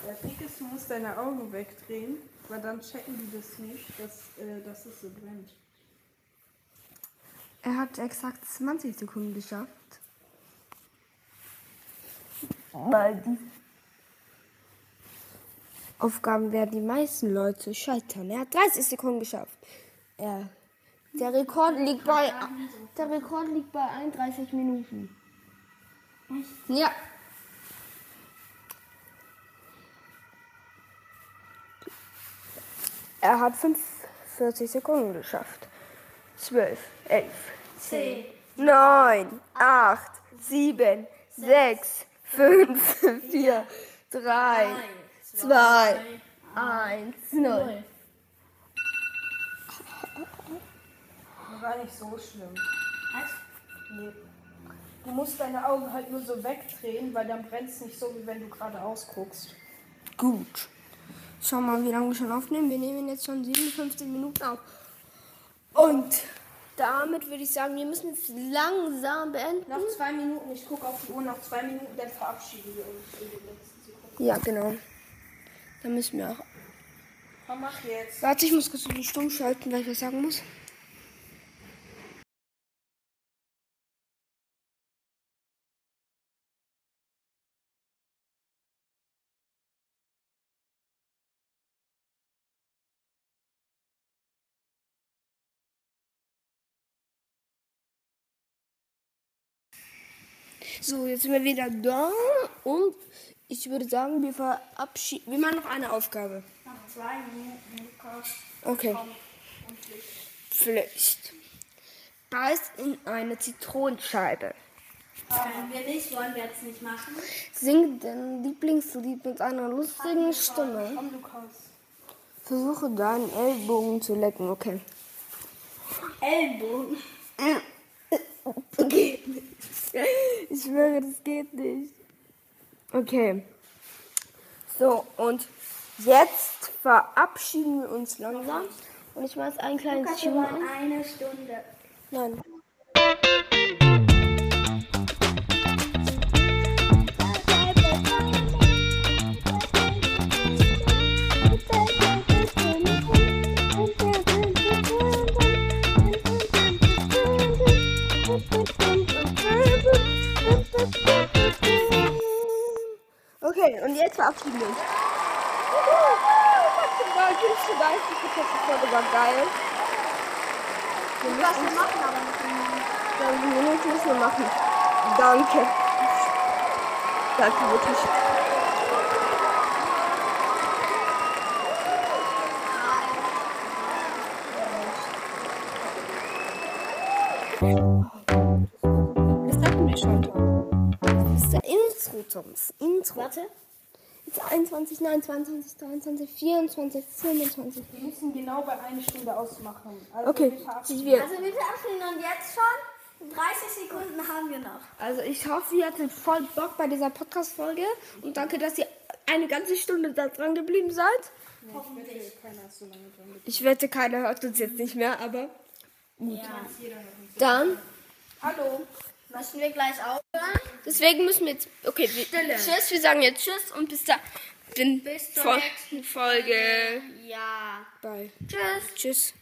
Der Trick ist, du musst deine Augen wegdrehen, weil dann checken die das nicht, dass, äh, dass es so brennt.
Er hat exakt 20 Sekunden geschafft. Weil die Aufgaben werden die meisten Leute scheitern. Er hat 30 Sekunden geschafft. Er, der, Rekord liegt bei, der Rekord liegt bei 31 Minuten. Ja. Er hat 45 Sekunden geschafft. 12, 11, 10, 9, 8, 7, 6, 5, 4, 3, 2, 1, 0.
War nicht so schlimm. Nee. Du musst deine Augen halt nur so wegdrehen, weil dann brennt es nicht so, wie wenn du gerade ausguckst.
Gut. Schau mal, wie lange wir schon aufnehmen. Wir nehmen jetzt schon 57 Minuten auf. Und damit würde ich sagen, wir müssen jetzt langsam beenden.
Noch zwei Minuten, ich gucke auf die Uhr, noch zwei Minuten, dann verabschieden wir uns in den letzten Sekunden.
Ja, genau. Dann müssen wir auch.
Komm, mach jetzt.
Warte, ich muss kurz den Stumm schalten, weil ich was sagen muss. So, jetzt sind wir wieder da und ich würde sagen, wir verabschieden. Wir machen noch eine Aufgabe.
Noch zwei Minuten. Lukas.
Okay. Pflicht. Beiß in eine Zitronenscheibe.
Wenn wir nicht, wollen wir jetzt nicht machen.
Sing dein Lieblingslied mit einer lustigen Stimme.
Komm, Lukas.
Versuche deinen Ellbogen zu lecken. Okay.
Ellbogen.
Geht nicht. Ich schwöre, das geht nicht. Okay. So, und jetzt verabschieden wir uns langsam. Und ich mache jetzt ein kleines
Lukas, wir
Tune
eine Stunde.
Nein. Okay, und jetzt verabschieden wir uns. Maximal 35 Prozent Folge war geil.
Lukas, wir machen aber nicht.
Ja, Minuten müssen wir machen. Danke. Danke wirklich. Das Intro.
Warte.
Jetzt 21, 29, 23, 24, 25.
Wir müssen genau bei einer Stunde ausmachen. Also
Okay,
wir
ich.
Also wir verabschieden uns jetzt schon. 30 Sekunden haben wir noch.
Also ich hoffe, ihr hattet voll Bock bei dieser Podcast-Folge und danke, dass ihr eine ganze Stunde da dran geblieben seid.
Keiner so lange dran geblieben.
Ich wette, keiner hört uns jetzt nicht mehr, aber dann.
Hallo.
Müssen wir gleich aufhören?
Deswegen müssen wir jetzt. Okay, wir, tschüss, wir sagen jetzt Tschüss und bis da.
Bis zur
Fol-
nächsten
Folge.
Ja.
Bye.
Tschüss.
Tschüss.